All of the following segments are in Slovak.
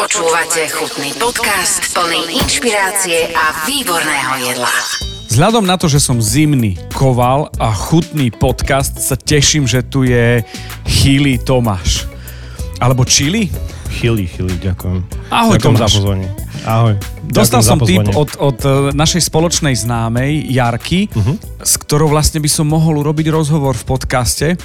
Počúvate chutný podcast plný inšpirácie a výborného jedla. Vzhľadom na to, že som zimný koval a chutný podcast, sa teším, že tu je Chili Tomáš. Alebo Chili? Chili, chili, ďakujem. Ahoj, ďakujem Tomáš. za pozvanie. Ahoj. Dostal som tip od, od e, našej spoločnej známej Jarky, Mhm. s ktorou vlastne by som mohol urobiť rozhovor v podcaste.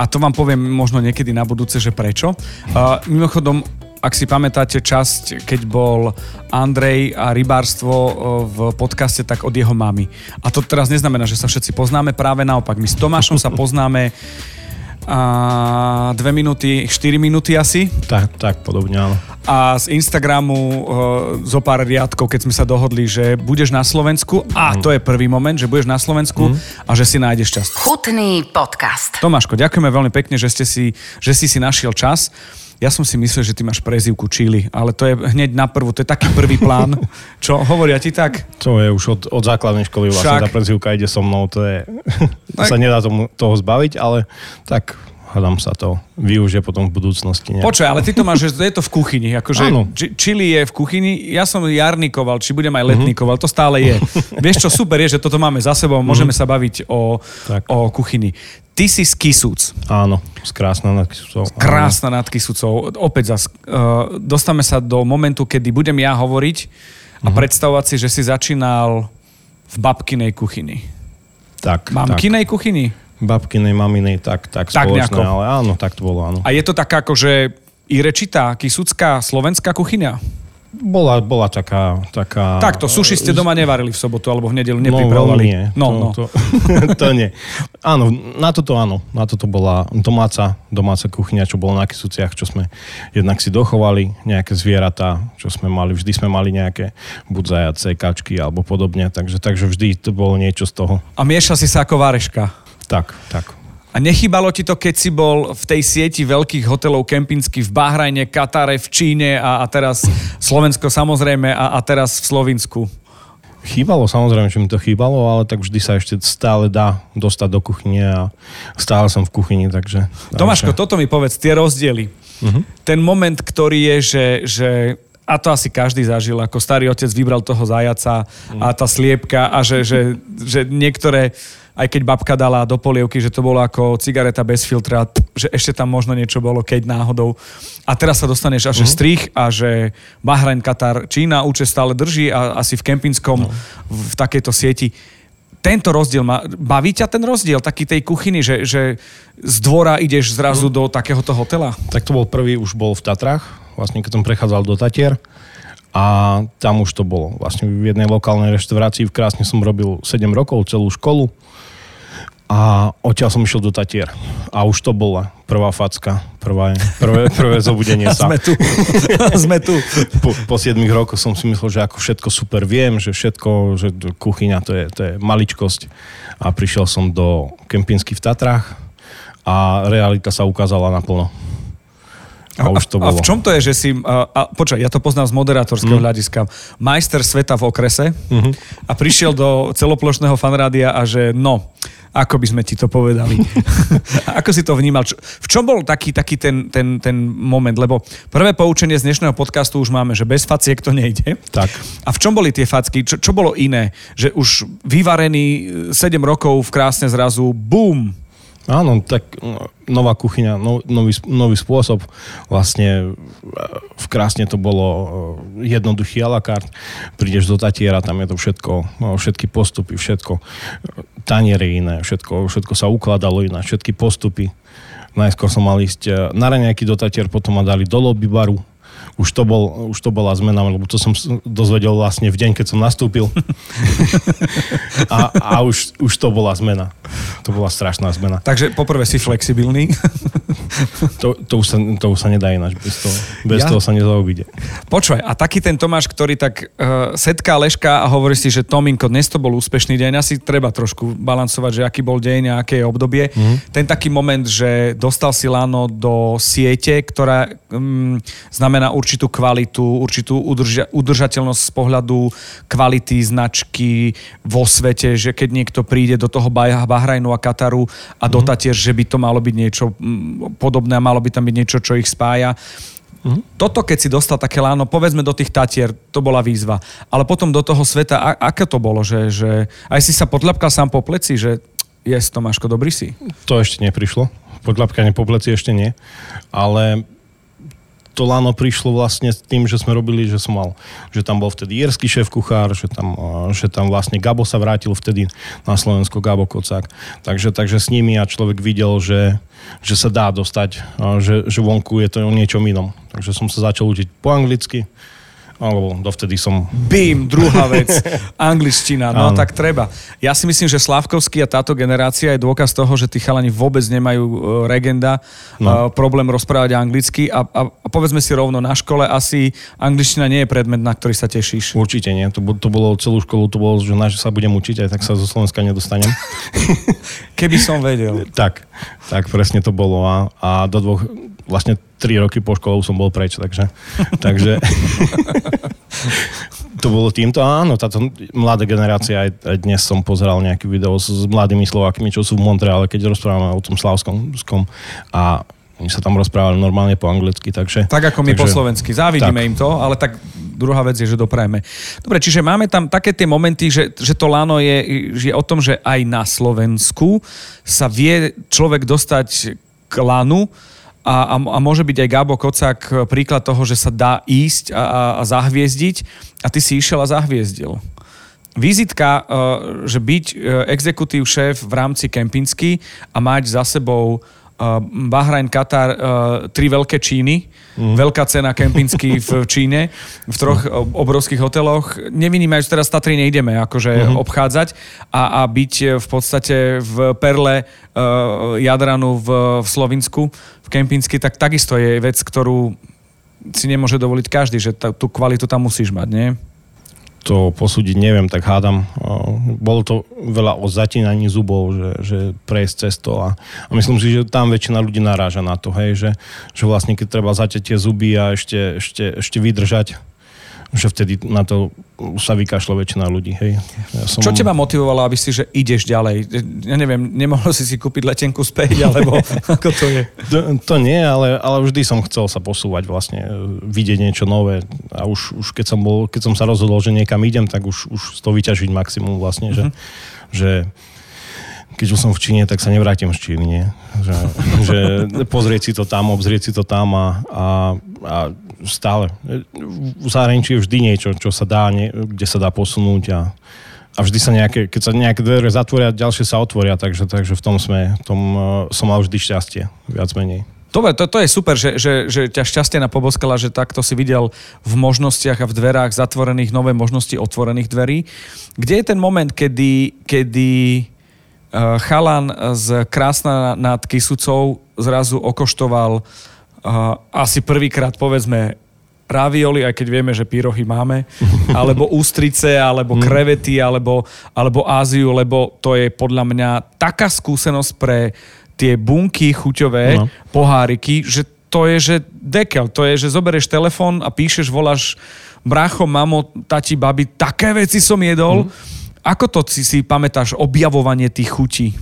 A to vám poviem možno niekedy na budúce, že prečo. Uh, mimochodom, ak si pamätáte časť, keď bol Andrej a rybárstvo uh, v podcaste, tak od jeho mamy. A to teraz neznamená, že sa všetci poznáme, práve naopak. My s Tomášom sa poznáme a dve minúty, 4 minúty asi Tak, tak, podobne, áno. a z Instagramu uh, zo pár riadkov, keď sme sa dohodli, že budeš na Slovensku a to je prvý moment, že budeš na Slovensku a že si nájdeš čas. Chutný podcast. Tomáško, ďakujeme veľmi pekne, že, ste si, že si si našiel čas. Ja som si myslel, že ty máš prezivku Chili, ale to je hneď na prvú, to je taký prvý plán. Čo, hovoria ti tak? To je už od, od základnej školy vlastne Však. tá prezivka ide so mnou, to je, Tak. sa nedá tomu, toho zbaviť, ale tak hľadám sa to využije potom v budúcnosti. Nie? Počkaj, ale ty to máš, že je to v kuchyni. Akože či- Chili je v kuchyni, ja som jarnikoval, či budem aj letnikoval, to stále je. Vieš čo, super je, že toto máme za sebou, môžeme sa baviť o, Tak. o kuchyni. Ty si z Kisúc. Áno, z krásna nad Kisúcou. Krásna nad Kisucou. Opäť zas, uh, dostame sa do momentu, kedy budem ja hovoriť a predstavovať si, že si začínal v babkinej kuchyni. Tak, tak. Mamkinej kuchyni? Babkinej, maminej, tak, tak, Tak spoločné, nejako. ale áno, tak to bolo, áno. A je to taká akože irečitá, kisucká, slovenská kuchyňa? Bola, bola taká... taká Takto, suši ste doma nevarili v sobotu alebo v nedelu, No, nepripravovali. veľmi nie. No, to, no. To, to nie. Áno, na toto áno. Na toto bola domáca, domáca kuchyňa, čo bolo na Kisuciach, čo sme jednak si dochovali, nejaké zvieratá, čo sme mali. Vždy sme mali nejaké buď zajace, kačky alebo podobne. Takže, takže vždy to bolo niečo z toho. A miešal si sa ako váreška. Tak, tak. A nechybalo ti to, keď si bol v tej sieti veľkých hotelov kempinských v Bahrajne, Katare, v Číne a, a teraz Slovensko samozrejme a, a teraz v Slovinsku? Chýbalo, samozrejme, že mi to chýbalo, ale tak vždy sa ešte stále dá dostať do kuchyne a stále som v kuchyni, takže... Tomáško, toto mi povedz, tie rozdiely. Ten moment, ktorý je, že, že a to asi každý zažil, ako starý otec vybral toho zajaca a tá sliepka a že, že, že niektoré, aj keď babka dala do polievky, že to bolo ako cigareta bez filtra, že ešte tam možno niečo bolo, keď náhodou. A teraz sa dostaneš až že strich a že Bahrajn, Katar, Čína účet stále drží a asi v kempinskom, v, v takejto sieti tento rozdiel, má, baví ťa ten rozdiel taký tej kuchyny, že, že z dvora ideš zrazu do takéhoto hotela? Tak to bol prvý, už bol v Tatrách, vlastne keď som prechádzal do Tatier a tam už to bolo. Vlastne v jednej lokálnej reštaurácii v Krásne som robil 7 rokov, celú školu a odtiaľ som išiel do Tatier. A už to bola prvá facka, prvé, prvé, prvé zobudenie sa. Sme tu. Sme tu. Po, po 7 rokoch som si myslel, že ako všetko super viem, že všetko, že kuchyňa to je, to je maličkosť. A prišiel som do Kempinsky v Tatrách a realita sa ukázala naplno. A už to a bolo. v čom to je, že si... A, a, počkaj, ja to poznám z moderátorského mm. hľadiska. Majster sveta v okrese Mhm. a prišiel do celoplošného fanrádia a že no, ako by sme ti to povedali. ako si to vnímal? V čom bol taký, taký ten, ten, ten moment? Lebo prvé poučenie z dnešného podcastu už máme, že bez faciek to nejde. Tak. A v čom boli tie facky? Čo, čo bolo iné? Že už vyvarený 7 rokov v krásne zrazu, bum, Áno, tak no, nová kuchyňa, no, nový, nový spôsob. Vlastne e, v Krásne to bolo e, jednoduchý a la carte. Prídeš do Tatiera, tam je to všetko, no, všetky postupy, všetko. e, Taniere iné, všetko, všetko sa ukladalo iné, všetky postupy. Najskôr som mal ísť na raňajky do Tatier, potom ma dali do lobby baru. Už to, bol, už to bola zmena, lebo to som dozvedel vlastne v deň, keď som nastúpil. a a už, už to bola zmena. To bola strašná zmena. takže poprvé si flexibilný. To, to, už sa, to už sa nedá ináč, bez toho, bez Ja- toho sa nezaobíde. Počúvaj, a taký ten Tomáš, ktorý tak uh, setká leška a hovorí si, že Tominko, dnes to bol úspešný deň, asi treba trošku balancovať, že aký bol deň a aké je obdobie. Mm. Ten taký moment, že dostal si lano do siete, ktorá um, znamená určitú kvalitu, určitú udrža- udržateľnosť z pohľadu kvality značky vo svete, že keď niekto príde do toho Bah- Bahrajnu a Kataru a do Tatier, že by to malo byť niečo mm, podobné a malo by tam byť niečo, čo ich spája. Mm. Toto, keď si dostal také láno, povedzme do tých Tatier, to bola výzva. Ale potom do toho sveta, a, aké to bolo? Že, že aj si sa podľapkal sám po pleci, že jes, Tomáško, dobrý si? To ešte neprišlo. Podľapkanie po pleci ešte nie. Ale to lano prišlo vlastne s tým, že sme robili, že som mal, že tam bol vtedy jerský šéf kuchár, že tam, že tam vlastne Gabo sa vrátil vtedy na Slovensko, Gabo Kocák. Takže, takže s nimi a človek videl, že, že sa dá dostať, že, že vonku je to o niečom inom. Takže som sa začal učiť po anglicky, alebo dovtedy som... Bím, druhá vec, angličtina, no Áno. tak treba. Ja si myslím, že Slavkovský a táto generácia je dôkaz toho, že tí chalani vôbec nemajú uh, regenda, no. uh, problém rozprávať anglicky a, a, a povedzme si rovno, na škole asi angličtina nie je predmet, na ktorý sa tešíš. Určite nie, to, to bolo celú školu, to bolo, že na sa budem učiť, aj tak sa zo Slovenska nedostanem. Keby som vedel. tak, tak presne to bolo a, a do dvoch, vlastne 3 roky po škole som bol preč, takže, takže to bolo týmto. Áno, táto mladá generácia, aj, aj dnes som pozeral nejaký video s, s mladými Slovákmi, čo sú v Montreale, keď rozprávame o tom Slavskom a oni sa tam rozprávali normálne po anglicky, takže... Tak ako my takže, po slovensky. Závidíme tak. im to, ale tak druhá vec je, že doprajeme. Dobre, čiže máme tam také tie momenty, že, že to lano je, je o tom, že aj na Slovensku sa vie človek dostať k lanu, a, a, a môže byť aj Gabo Kocák príklad toho, že sa dá ísť a, a, a zahviezdiť a ty si išiel a zahviezdil. Vizitka, e, že byť e, exekutív šéf v rámci Kempinsky a mať za sebou Bahrajn, Katar, tri veľké Číny, mm. veľká cena kempinsky v Číne, v troch mm. obrovských hoteloch. Nevynímajúc teraz Tatry nejdeme akože mm. obchádzať a, a byť v podstate v perle uh, Jadranu v, v Slovinsku, v Kempinsky, tak takisto je vec, ktorú si nemôže dovoliť každý, že tú kvalitu tam musíš mať, nie? To posúdiť neviem, tak hádam. Bolo to veľa o zatínaní zubov, že, že prejsť cez to a, a myslím si, že tam väčšina ľudí naráža na to, hej, že, že vlastne keď treba zaťať tie zuby a ešte, ešte, ešte vydržať, že vtedy na to sa vykašlo väčšina ľudí. Hej. Ja som... Čo teba motivovalo, aby si, že ideš ďalej? Ja neviem, nemohol si si kúpiť letenku späť, alebo ako to je? To, to nie, ale, ale vždy som chcel sa posúvať vlastne, vidieť niečo nové a už, už keď, som bol, keď som sa rozhodol, že niekam idem, tak už, už z toho vyťažiť maximum vlastne, že, mm-hmm. že keď už som v Číne, tak sa nevrátim z Číny, nie? Že, že pozrieť si to tam, obzrieť si to tam a, a, a stále. V zahraničí je vždy niečo, čo sa dá, nie, kde sa dá posunúť a, a vždy sa nejaké, keď sa nejaké dvere zatvoria, ďalšie sa otvoria, takže, takže v tom sme, tom uh, som mal vždy šťastie, viac menej. Dobre, to, to je super, že, že, že ťa šťastie napoboskala, že takto si videl v možnostiach a v dverách zatvorených nové možnosti otvorených dverí. Kde je ten moment, kedy, kedy uh, chalan z Krásna nad Kisucou zrazu okoštoval uh, asi prvýkrát povedzme ravioli, aj keď vieme, že pyrohy máme, alebo ústrice, alebo mm. krevety, alebo, alebo Áziu, lebo to je podľa mňa taká skúsenosť pre tie bunky chuťové, no. poháriky, že to je, že dekel, to je, že zoberieš telefón a píšeš, voláš brácho, mamo, tati, babi, také veci som jedol. Mm. Ako to si, si pamätáš, objavovanie tých chutí?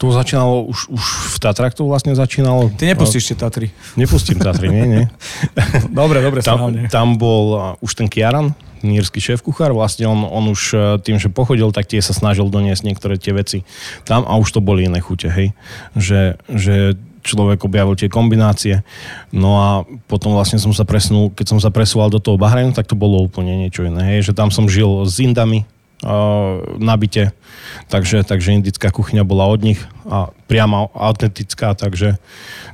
To začínalo, už, už v Tatrách to vlastne začínalo. Ty nepustíš tie Tatry. Nepustím Tatry, nie, nie. dobre, dobre, tam, tam bol už ten Kiaran, nírsky šéf kuchár, vlastne on, on už e, tým, že pochodil, tak tie sa snažil doniesť niektoré tie veci tam a už to boli iné chute, hej. Že, že človek objavil tie kombinácie. No a potom vlastne som sa presunul, keď som sa presúval do toho Bahrajnu, tak to bolo úplne niečo iné. Hej, že tam som žil s Indami, nabite. Takže, takže indická kuchyňa bola od nich a priamo autentická, takže,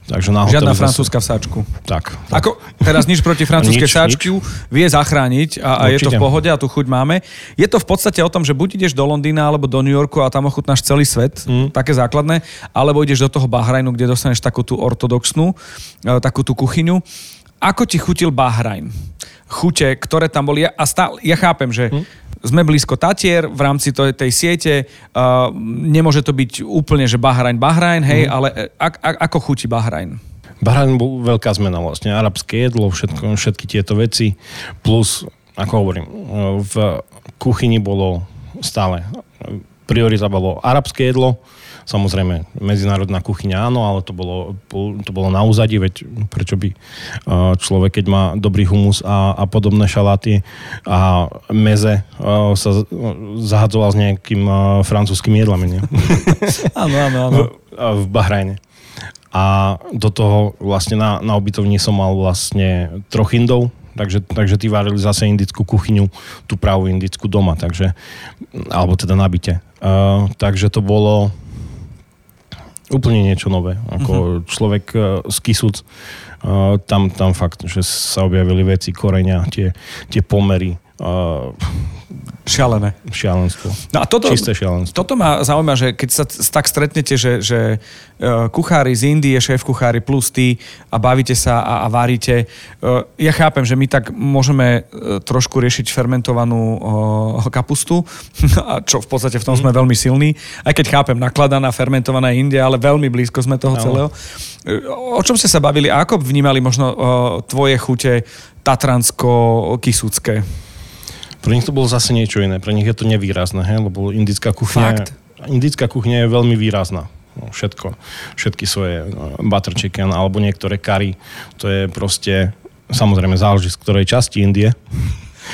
takže na Žiadna francúzska vsáčku. Tak, tak. Ako, teraz nič proti francúzskej sáčku vie zachrániť a, a je to v pohode a tu chuť máme. Je to v podstate o tom, že buď ideš do Londýna alebo do New Yorku a tam ochutnáš celý svet, mm. také základné, alebo ideš do toho Bahrajnu, kde dostaneš takú tú ortodoxnú, e, takú tú kuchyňu. Ako ti chutil Bahrajn? Chute, ktoré tam boli. A stále, ja chápem, že mm sme blízko Tatier v rámci tej, tej siete. Uh, nemôže to byť úplne, že Bahrajn, Bahrajn, hej, mm. ale a, a, ako chutí Bahrajn? Bahrajn bol veľká zmena vlastne. Arabské jedlo, všetko, všetky tieto veci. Plus, ako hovorím, v kuchyni bolo stále priorita bolo arabské jedlo, Samozrejme, medzinárodná kuchyňa áno, ale to bolo, to bolo na úzadí, veď prečo by človek, keď má dobrý humus a, a podobné šaláty a meze sa zahadzoval s nejakým francúzským jedlami, nie? áno, áno, áno. V, v Bahrajne. A do toho vlastne na, na obytovni som mal vlastne troch Indov, takže, takže tí varili zase indickú kuchyňu, tú pravú indickú doma, takže, alebo teda nabite. Uh, takže to bolo, úplne niečo nové. Ako uh-huh. človek uh, z Kisuc, uh, tam, tam fakt, že sa objavili veci, koreňa, tie, tie pomery. Uh, Šialené. Šialenstvo. No a toto, Čisté šialenstvo. Toto ma zaujíma, že keď sa tak stretnete, že, že uh, kuchári z Indie, šéf kuchári plus ty a bavíte sa a, a varíte. Uh, ja chápem, že my tak môžeme uh, trošku riešiť fermentovanú kapustu, čo v podstate v tom sme mhm. veľmi silní. Aj keď chápem, nakladaná, fermentovaná India, ale veľmi blízko sme toho no. celého. O čom ste sa bavili a ako vnímali možno tvoje chute tatransko-kisúcké? Pre nich to bolo zase niečo iné. Pre nich je to nevýrazné, he? lebo indická kuchyňa, indická kuchyňa je veľmi výrazná. No, všetko. Všetky svoje no, butter chicken alebo niektoré curry. To je proste, samozrejme záleží z ktorej časti Indie.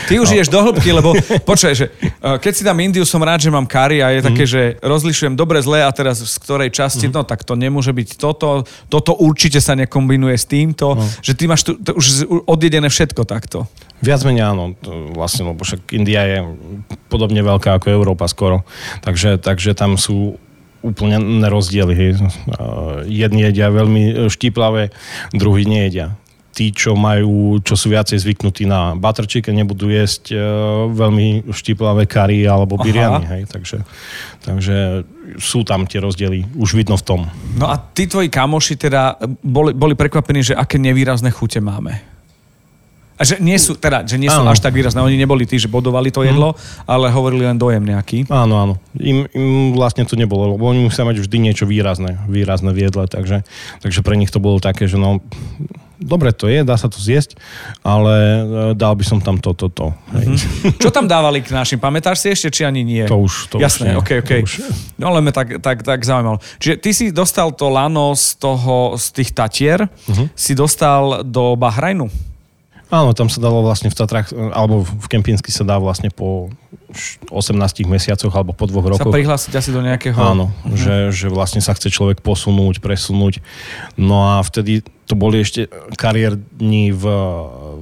Ty už no. ideš do hĺbky, lebo počkaj, že uh, keď si dám Indiu, som rád, že mám kari a je mm. také, že rozlišujem dobre, zle a teraz z ktorej časti, mm. no tak to nemôže byť toto, toto určite sa nekombinuje s týmto, no. že ty máš tu, to už odjedené všetko takto. Viac menej áno, vlastne, lebo však India je podobne veľká ako Európa skoro, takže, takže tam sú úplne nerozdiely. Hej. Jedni jedia veľmi štíplavé, druhí nejedia tí, čo majú, čo sú viacej zvyknutí na butter chicken, nebudú jesť uh, veľmi štiplavé kary alebo biryani, hej, takže, takže sú tam tie rozdiely, už vidno v tom. No a tí tvoji kamoši teda boli, boli prekvapení, že aké nevýrazné chute máme. A že nie sú, teda, že nie sú áno. až tak výrazné. Oni neboli tí, že bodovali to jedlo, mm. ale hovorili len dojem nejaký. Áno, áno. Im, im vlastne to nebolo, lebo oni musia mať vždy niečo výrazné, výrazné v jedle, takže, takže pre nich to bolo také, že no, dobre to je, dá sa to zjesť, ale e, dal by som tam toto, to, to. Mm-hmm. Čo tam dávali k našim? Pamätáš si ešte, či ani nie? To už, to Jasné, už nie. ok, ok. Už... No len tak, tak, tak zaujímalo. Čiže ty si dostal to lano z toho, z tých Tatier, uh-huh. si dostal do Bahrajnu. Áno, tam sa dalo vlastne v Tatrach, alebo v Kempinsky sa dá vlastne po 18 mesiacoch alebo po dvoch rokoch. Sa prihlásiť asi do nejakého... Áno, uh-huh. že, že vlastne sa chce človek posunúť, presunúť. No a vtedy to boli ešte kariér dní v,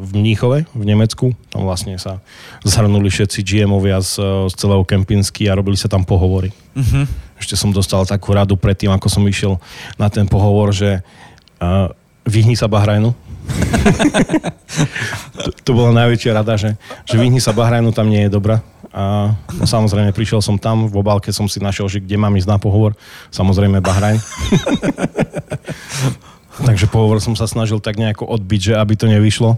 v Mníchove, v Nemecku. Tam vlastne sa zhrnuli všetci GM-ovia z, z celého Kempinsky a robili sa tam pohovory. Uh-huh. Ešte som dostal takú radu predtým, ako som išiel na ten pohovor, že uh, vyhni sa Bahrajnu, to, to bola najväčšia rada, že, že vyhni sa Bahrajnu, tam nie je dobrá. A no, samozrejme prišiel som tam, v obálke som si našiel, že kde mám ísť na pohovor. Samozrejme Bahrajn. Takže pohovor som sa snažil tak nejako odbiť, že aby to nevyšlo.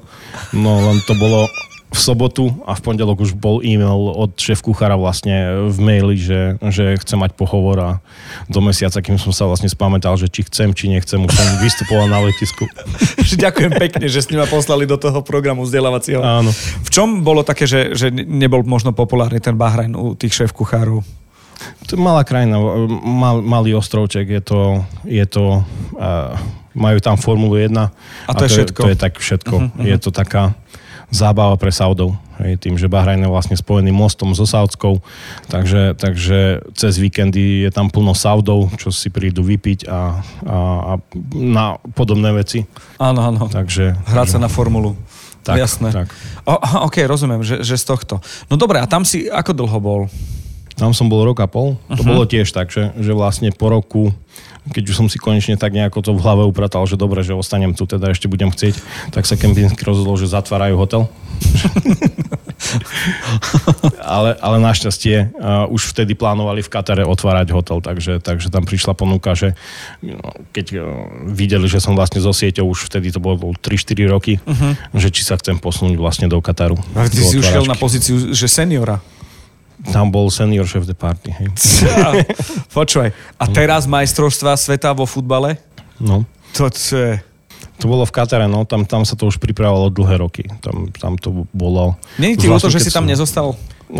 No len to bolo v sobotu a v pondelok už bol e-mail od šéf kuchára vlastne v maili, že, že chce mať pohovor a do mesiaca, kým som sa vlastne spamätal, že či chcem, či nechcem, už som vystupoval na letisku. Ďakujem pekne, že ste ma poslali do toho programu vzdelávacieho. Áno. V čom bolo také, že, že nebol možno populárny ten Bahrajn u tých šéf kuchárov? To je malá krajina, mal, malý ostrovček, je to, je to uh, majú tam Formulu 1 a, a to, a to je všetko. Je, to je tak všetko. Uh-huh. Je to taká zábava pre Saudov. Hej, tým, že Bahrajn je vlastne spojený mostom so Saudskou, takže, takže cez víkendy je tam plno Saudov, čo si prídu vypiť a, a, a na podobné veci. Áno, áno. Takže, Hrať sa na formulu. Tak, Jasné. Tak. O, ok, rozumiem, že, že z tohto. No dobre, a tam si ako dlho bol? Tam som bol rok a pol. Uh-huh. To mhm. bolo tiež tak, že, že vlastne po roku keď už som si konečne tak nejako to v hlave upratal, že dobre, že ostanem tu, teda ešte budem chcieť, tak sa Kempinsky rozhodol, že zatvárajú hotel. ale, ale našťastie uh, už vtedy plánovali v Katare otvárať hotel, takže, takže tam prišla ponuka, že no, keď uh, videli, že som vlastne so sieťou, už vtedy to bolo 3-4 roky, uh-huh. že či sa chcem posunúť vlastne do Kataru. A ty si už šiel na pozíciu, že seniora. Tam bol senior šéf de party. Hej. Počúvaj, a teraz majstrovstva sveta vo futbale? No. To, to je... To bolo v Katare, no, tam, tam sa to už pripravovalo dlhé roky. Tam, tam to bolo... Je ti vlastne, to, že si tam som... nezostal?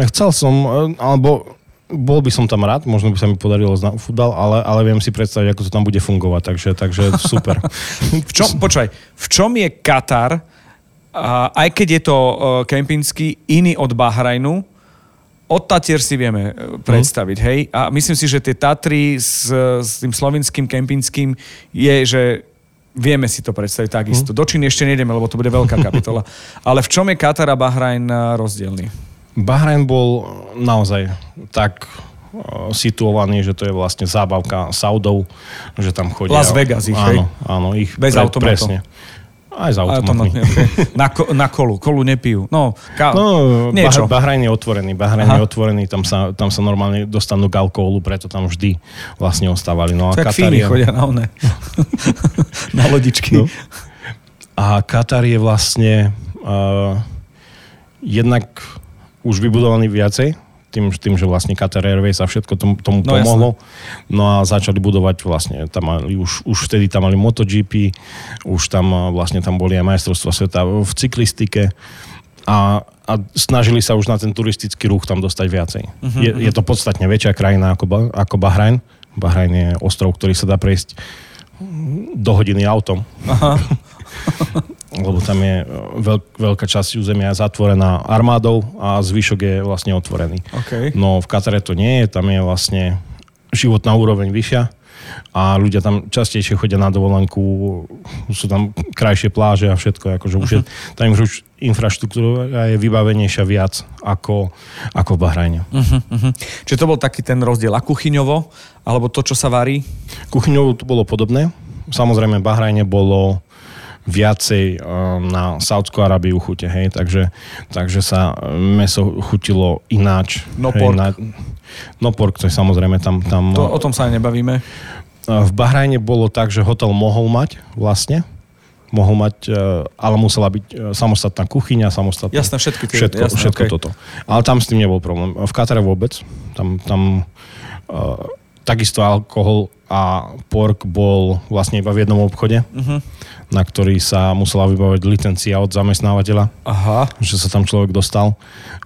Chcel som, alebo bol by som tam rád, možno by sa mi podarilo na futbal, ale, ale viem si predstaviť, ako to tam bude fungovať, takže, takže super. v čom, počkaj, v čom je Katar, aj keď je to uh, kempinský, iný od Bahrajnu, od Tatier si vieme e, predstaviť, hej? A myslím si, že tie Tatry s, s tým slovinským kempinským je, že vieme si to predstaviť takisto. Mm. Do Číny ešte nejdeme, lebo to bude veľká kapitola. Ale v čom je Katar a Bahrajn e, rozdielný? Bahrajn bol naozaj tak e, situovaný, že to je vlastne zábavka Saudov, že tam chodia... Las Vegas ich, Áno, áno, ich Bez pre, automatov. Presne. Aj s automatmi. okay. na, ko, na kolu. Kolu nepijú. No, ka, No, niečo. Bah, Bahrajn je otvorený. Bahrajn je otvorený, tam sa, tam sa normálne dostanú k alkoholu, preto tam vždy vlastne ostávali. No a tak fíni chodia na one. na lodičky. No. a Katar je vlastne uh, jednak už vybudovaný viacej, tým, tým, že vlastne Qatar Airways a všetko tomu, tomu No, pomohlo. No a začali budovať vlastne, tam mali, už, už vtedy tam mali MotoGP, už tam uh, vlastne tam boli aj majstrovstva sveta v cyklistike a, a snažili sa už na ten turistický ruch tam dostať viacej. Uh-huh, je, je to podstatne väčšia krajina ako, ako Bahrajn. Bahrajn je ostrov, ktorý sa dá prejsť do hodiny autom. Aha. lebo tam je e, veľk, veľká časť územia zatvorená armádou a zvyšok je vlastne otvorený. OK. No v Katare to nie je, tam je vlastne životná úroveň vyššia a ľudia tam častejšie chodia na dovolenku, sú tam krajšie pláže a všetko, akože už je, tam už infraštruktúra je vybavenejšia viac ako, ako v Bahrajne. Uh-huh, uh-huh. Čiže to bol taký ten rozdiel. A kuchyňovo? Alebo to, čo sa varí? Kuchyňou to bolo podobné. Samozrejme Bahrajne bolo viacej um, na Saudskú Arabiu chute, hej, takže, takže sa meso chutilo ináč. No hej, pork. Na, no pork, to je samozrejme tam... tam To, o tom sa nebavíme. v Bahrajne bolo tak, že hotel mohol mať vlastne, mohol mať, ale musela byť samostatná kuchyňa, samostatná... Jasné, všetky tie- Všetko, jasné, všetko okej. toto. Ale tam s tým nebol problém. V Katare vôbec. Tam, tam uh, takisto alkohol a pork bol vlastne iba v jednom obchode, Uh-huh. Na ktorý sa musela vybavať licencia od zamestnávateľa, Aha. že sa tam človek dostal.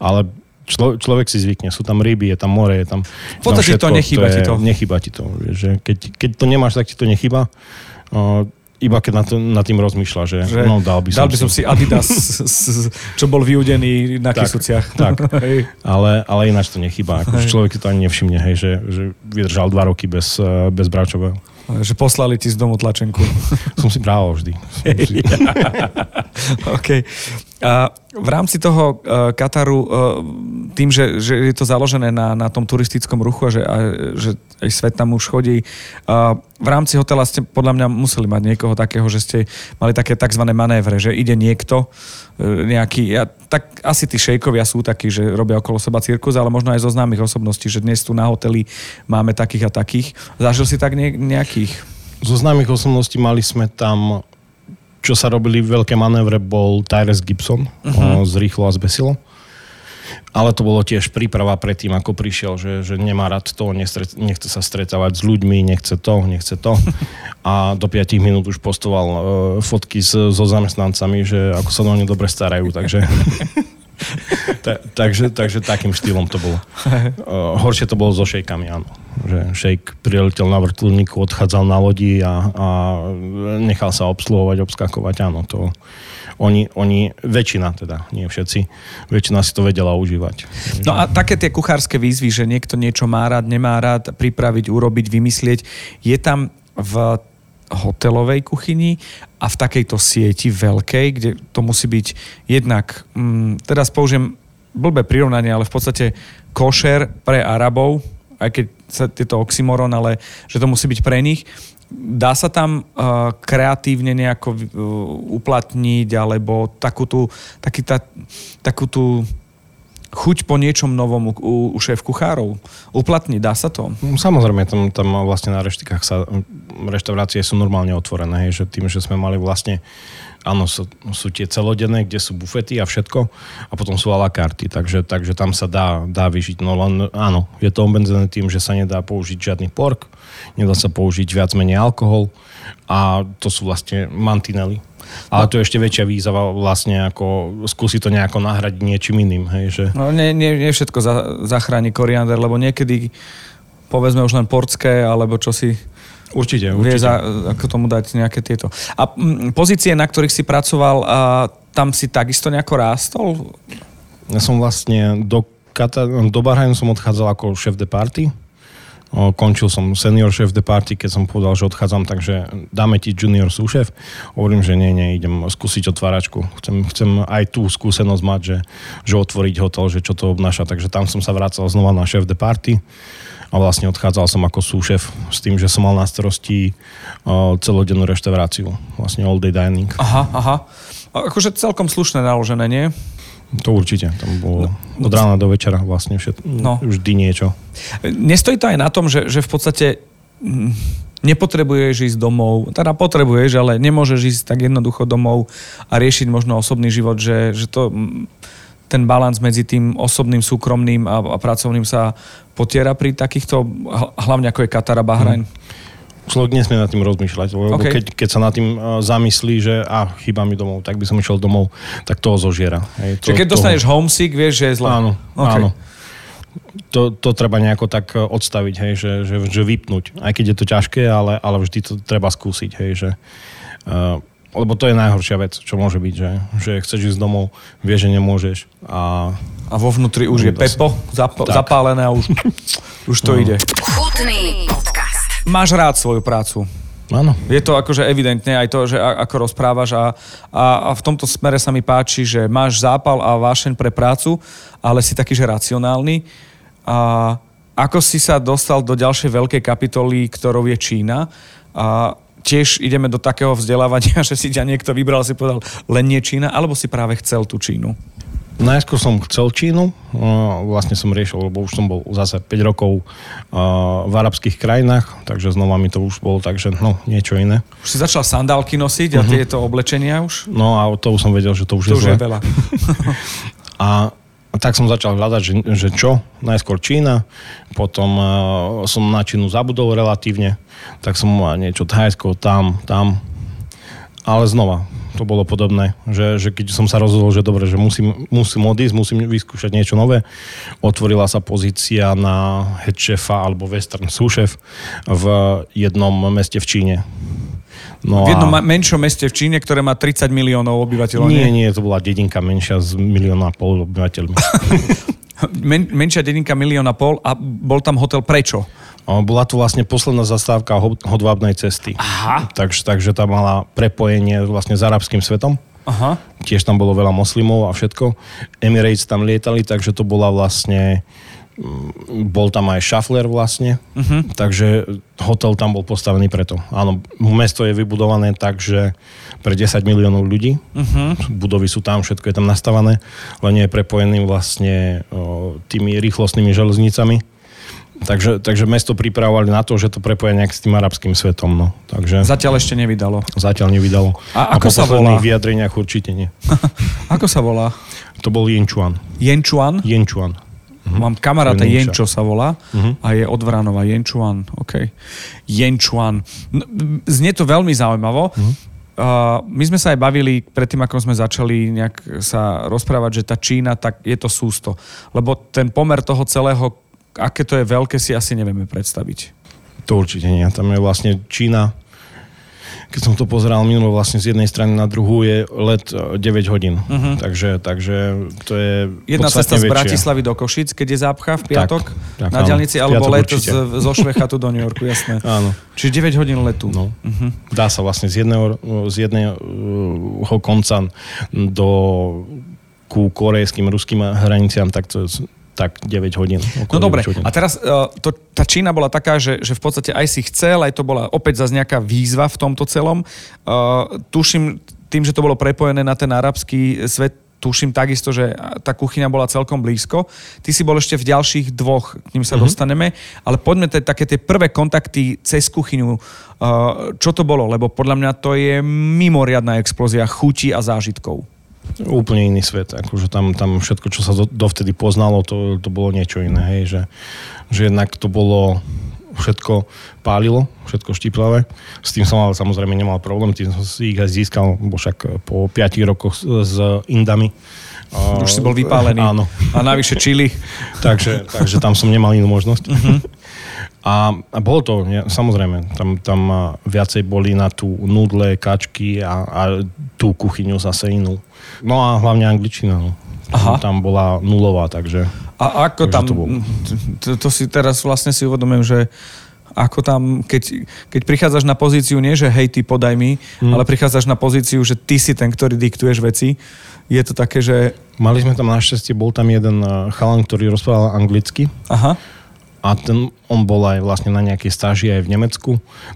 Ale člo, človek si zvykne. Sú tam ryby, je tam more, je tam... V podstate to nechýba ti to. Nechýba ti to. Že keď, keď to nemáš, tak ti to nechýba. Uh, iba keď nad, to, nad tým rozmýšľa, že, Že no dal by som, dal by som si Adidas, s- s- čo bol vyudený na Tak, tak. Ale, ale ináč to nechýba. Ako, človek si to ani nevšimne, hej, že, že vydržal dva roky bez, eh, bez bráčového. Že poslali ti z domu tlačenku. Som si brával vždy. Som si, OK. A v rámci toho uh, Kataru, uh, tým, že, že je to založené na, na tom turistickom ruchu a že, a, že aj svet tam už chodí, uh, v rámci hotela ste podľa mňa museli mať niekoho takého, že ste mali také tzv. manévre, že ide niekto, nejaký, ja, tak asi tí šejkovia sú takí, že robia okolo seba cirkus, ale možno aj zo známych osobností, že dnes tu na hoteli máme takých a takých. Zažil si tak nie, nejakých? zo známych osobností mali sme tam, čo sa robili veľké manévre, bol Tyrese Gibson uh-huh. z Rýchlo a zbesilo. Ale to bolo tiež príprava predtým, ako prišiel, že, že nemá rád to, nestret, nechce sa stretávať s ľuďmi, nechce to, nechce to. A do 5 minút už postoval uh, fotky s, so zamestnancami, že ako sa do ne dobre starajú, takže... Ta, takže, takže takým štýlom to bolo. Uh, horšie to bolo so šejkami, áno. Že šejk priletel na vrtulníku, odchádzal na lodi a, a nechal sa obsluhovať, obskakovať, áno. To, oni, oni, väčšina teda, nie všetci, väčšina si to vedela užívať. No a také tie kuchárske výzvy, že niekto niečo má rád, nemá rád, pripraviť, urobiť, vymyslieť, je tam v hotelovej kuchyni a v takejto sieti veľkej, kde to musí byť jednak, mm, teraz použijem blbé prirovnanie, ale v podstate košer pre Arabov, aj keď sa je to oxymoron, ale že to musí byť pre nich. Dá sa tam uh, kreatívne nejako uh, uplatniť, alebo takú tú, taký tá, takú tú chuť po niečom novom u, u, šéf kuchárov uplatniť, dá sa to? Samozrejme, tam, tam vlastne na reštikách sa reštaurácie sú normálne otvorené, hej, že tým, že sme mali vlastne áno, sú, sú tie celodenné, kde sú bufety a všetko a potom sú a la takže, takže tam sa dá, dá vyžiť. No len áno, je to obmedzené tým, že sa nedá použiť žiadny pork, nedá sa použiť viac menej alkohol a to sú vlastne mantinely. Ale to je ešte väčšia výzava vlastne ako skúsiť to nejako nahradiť niečím iným. Hej, že... No nie, nie, nie všetko za, zachráni koriander, lebo niekedy povedzme už len portské, alebo čo si Určite, vie určite. za, ako tomu dať nejaké tieto. A mm, pozície, na ktorých si pracoval, a tam si takisto nejako rástol? Ja som vlastne do, do Bahrainu som odchádzal ako šéf de party. Končil som senior šéf de party, keď som povedal, že odchádzam, takže dáme ti junior súšef. Hovorím, že nie, nie, idem skúsiť otváračku. Chcem, chcem aj tú skúsenosť mať, že, že otvoriť hotel, že čo to obnáša. Takže tam som sa vracal znova na šéf de party a vlastne odchádzal som ako súšef s tým, že som mal na starosti celodennú reštauráciu. Vlastne all day dining. Aha, aha. Akože celkom slušné naložené, nie? To určite. Tam bolo od rána do večera vlastne všet, No. vždy niečo. Nestojí to aj na tom, že, že v podstate mm, nepotrebuješ ísť domov, teda potrebuješ, ale nemôžeš ísť tak jednoducho domov a riešiť možno osobný život, že, že to, mm, ten balans medzi tým osobným, súkromným a, a pracovným sa potiera pri takýchto, hl- hlavne ako je Katar a Bahrajn. Človek nesmie nad tým rozmýšľať, lebo OK. keď, keď sa nad tým uh, zamyslí, že a chýba mi domov, tak by som išiel domov, tak toho zožiera. Hej, to, Čiže keď toho- dostaneš homesick, vieš, že je zle. Áno, OK. áno. To, to treba nejako tak uh, odstaviť, hej, že, že, že vypnúť. Aj keď je to ťažké, ale, ale vždy to treba skúsiť. Hej, že, uh, lebo to je najhoršia vec, čo môže byť, že, že chceš ísť domov, vieš, že nemôžeš a A vo vnútri už je pepo zap- zapálené a už, už to No. ide. Chutný. Máš rád svoju prácu. áno. Je to akože evidentne aj to, že ako rozprávaš a, a, a v tomto smere sa mi páči, že máš zápal a vášeň pre prácu, ale si taký, že racionálny. A ako si sa dostal do ďalšej veľkej kapitoly, ktorou je Čína a tiež ideme do takého vzdelávania, že si ťa niekto vybral, si povedal len nie Čína, alebo si práve chcel tú Čínu? Najskôr som chcel Čínu, vlastne som riešil, lebo už som bol zase 5 rokov v arabských krajinách, takže znova mi to už bolo tak, že no, niečo iné. Už si začal sandálky nosiť a tieto oblečenia už? No a to už som vedel, že to už To je už zle. je veľa. A a tak som začal hľadať, že, že čo? Najskôr Čína, potom uh, som na Čínu zabudol relatívne, tak som mal niečo Thajsko, tam, tam. Ale znova, to bolo podobné, že, že keď som sa rozhodol, že dobre, že musím, musím odísť, musím vyskúšať niečo nové, otvorila sa pozícia na head chefa alebo western súšef v jednom meste v Číne. No V jednom a- menšom meste v Číne, ktoré má 30 miliónov obyvateľov. nie, nie, to bola dedinka menšia s milióna a pol obyvateľmi. Men, menšia dedinka milióna pol a bol tam hotel prečo? Bola to vlastne posledná zastávka ho- hodvábnej cesty. Aha. Takže, takže tam mala prepojenie vlastne s arabským svetom. Aha. Tiež tam bolo veľa moslimov a všetko. Emirates tam lietali, takže to bola vlastne mm, bol tam aj šafler vlastne, uh-huh. takže hotel tam bol postavený preto. Áno, mesto je vybudované tak, že pre 10 miliónov ľudí, uh-huh. budovy sú tam, všetko je tam nastavané, len je prepojený vlastne o, tými rýchlostnými železnicami. Takže, takže mesto pripravovali na to, že to prepoja nejak s tým arabským svetom. No. Takže Zatiaľ ešte nevydalo. zatiaľ nevydalo. A ako po sa volá? vyjadreniach určite nie. Ako sa volá? To bol Yenchuan. Jenčuan? Yenchuan. Uh-huh. Mám kamaráta Jenčo sa volá uh-huh. a je od Vranova. Jenčuan, OK. Jenčuan. No, znie to veľmi zaujímavo. Uh-huh. Uh, my sme sa aj bavili predtým, ako sme začali nejak sa rozprávať, že tá Čína, tak je to sústo. Lebo ten pomer toho celého, aké to je veľké, si asi nevieme predstaviť. To určite nie. Tam je vlastne Čína. Keď som to pozeral minulo, vlastne z jednej strany na druhú je let e, 9 hodín. Uh-huh. Takže, takže to je Jedna cesta z väčšie. Bratislavy do Košic, keď je zápcha v piatok tak, na áno. diálnici, alebo let určite. z, zo Švechatu do New Yorku, jasné. Áno. Čiže 9 hodín letu. No. Uh-huh. Dá sa vlastne z jedného, z jedného konca do ku korejským, ruským hraniciam, tak to je tak 9 hodín. No dobre, 9 hodín. a teraz uh, to, tá Čína bola taká, že, že v podstate aj si chcel, aj to bola opäť zase nejaká výzva v tomto celom. Uh, tuším, tým, že to bolo prepojené na ten arabský svet, tuším takisto, že tá kuchyňa bola celkom blízko. Ty si bol ešte v ďalších dvoch, k ním sa mm-hmm. dostaneme, ale poďme te, také tie prvé kontakty cez kuchyňu. Uh, čo to bolo? Lebo podľa mňa to je mimoriadná explózia chutí a zážitkov. Úplne iný svet. Akože tam, tam všetko, čo sa do, dovtedy poznalo, to, to bolo niečo iné. Hej, že, že jednak to bolo všetko pálilo, všetko štiplavé. S tým som ale samozrejme nemal problém, tým som si ich aj získal, bo však po 5 rokoch s Indami. Už si bol vypálený. Áno. A navyše čili. takže, takže tam som nemal inú možnosť. Uh-huh. A, a bolo to, ne, samozrejme, tam, tam viacej boli na tú nudle, kačky a, a tú kuchyňu zase inú. No a hlavne angličtina. No. Aha. Tam bola nulová, takže... A ako tam, to, to, to si teraz vlastne si uvedomujem, že ako tam, keď, keď prichádzaš na pozíciu, nie že hej, ty podaj mi, hmm. ale prichádzaš na pozíciu, že ty si ten, ktorý diktuješ veci, je to také, že... Mali sme tam našťastie, bol tam jeden eh, chalan, ktorý rozprával anglicky. Aha a ten, on bol aj vlastne na nejakej stáži aj v Nemecku,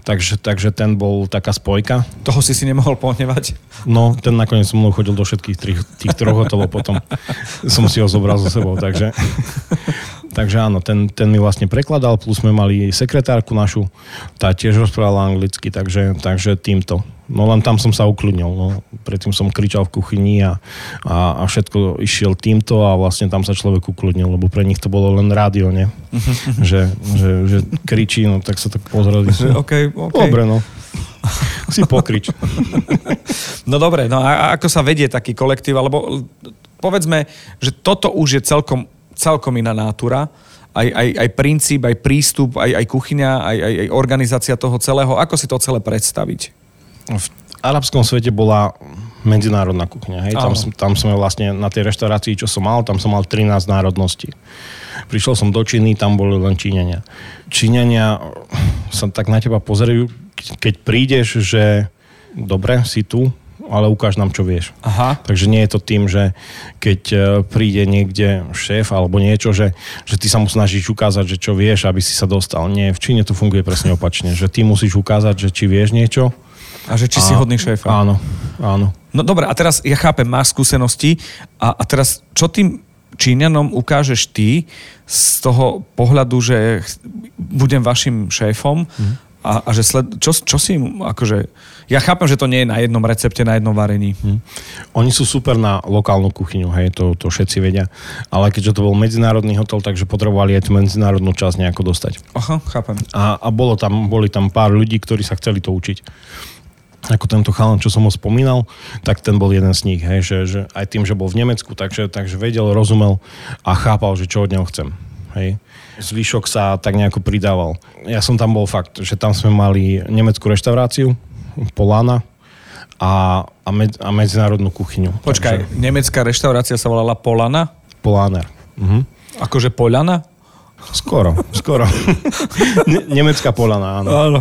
takže, takže ten bol taká spojka. Toho si si nemohol pohnevať? No, ten nakoniec so mnou chodil do všetkých tých, tých troch hotelov potom. som si ho zobral so sebou, takže... Takže áno, ten, ten mi vlastne prekladal, plus sme mali sekretárku našu, tá tiež rozprávala anglicky, takže, takže týmto. No len tam som sa ukludnil. No. Predtým som kričal v kuchyni a, a, a všetko išiel týmto a vlastne tam sa človek ukludnil, lebo pre nich to bolo len rádio, nie? že, že, že kričí, no tak sa tak pozreli. okay, okay. Dobre, no. Si pokrič. no dobre, no a ako sa vedie taký kolektív, alebo povedzme, že toto už je celkom, celkom iná nátura, aj, aj, aj princíp, aj prístup, aj, aj kuchyňa, aj, aj, aj organizácia toho celého. Ako si to celé predstaviť? v arabskom svete bola medzinárodná kuchňa. Hej? Tam, tam sme vlastne na tej reštaurácii, čo som mal, tam som mal 13 národností. Prišiel som do Číny, tam boli len Číňania. Číňania sa tak na teba pozerajú, keď prídeš, že dobre, si tu, ale ukáž nám, čo vieš. Aha. Takže nie je to tým, že keď e, príde niekde šéf alebo niečo, že, že ty sa mu snažíš ukázať, že čo vieš, aby si sa dostal. Nie, v Číne to funguje presne opačne, že ty musíš ukázať, že či vieš niečo a že či a, si hodný šéf. Áno, áno. No dobre, a teraz ja chápem, máš skúsenosti a, a teraz čo tým Číňanom ukážeš ty z toho pohľadu, že budem vašim šéfom mm. A, a že sled, čo, čo si im, akože, ja chápem, že to nie je na jednom recepte, na jednom varení. Mm. Oni sú super na lokálnu kuchyňu, hej, to, to všetci vedia, ale keďže to bol medzinárodný hotel, takže potrebovali aj tú medzinárodnú časť nejako dostať. Aha, chápem. A, a bolo tam, boli tam pár ľudí, ktorí sa chceli to učiť ako tento chalan, čo som ho spomínal, tak ten bol jeden z nich, hej, že, že aj tým, že bol v Nemecku, takže, takže vedel, rozumel a chápal, že čo od neho chcem. Hej. Zvyšok sa tak nejako pridával. Ja som tam bol fakt, že tam sme mali nemeckú reštauráciu, Polana, a, a, med, a medzinárodnú kuchyňu. Počkaj, takže... nemecká reštaurácia sa volala Polana? Polaner. Mhm. Akože Poľana? Skoro, skoro. ne- nemecká Polana, áno. Áno,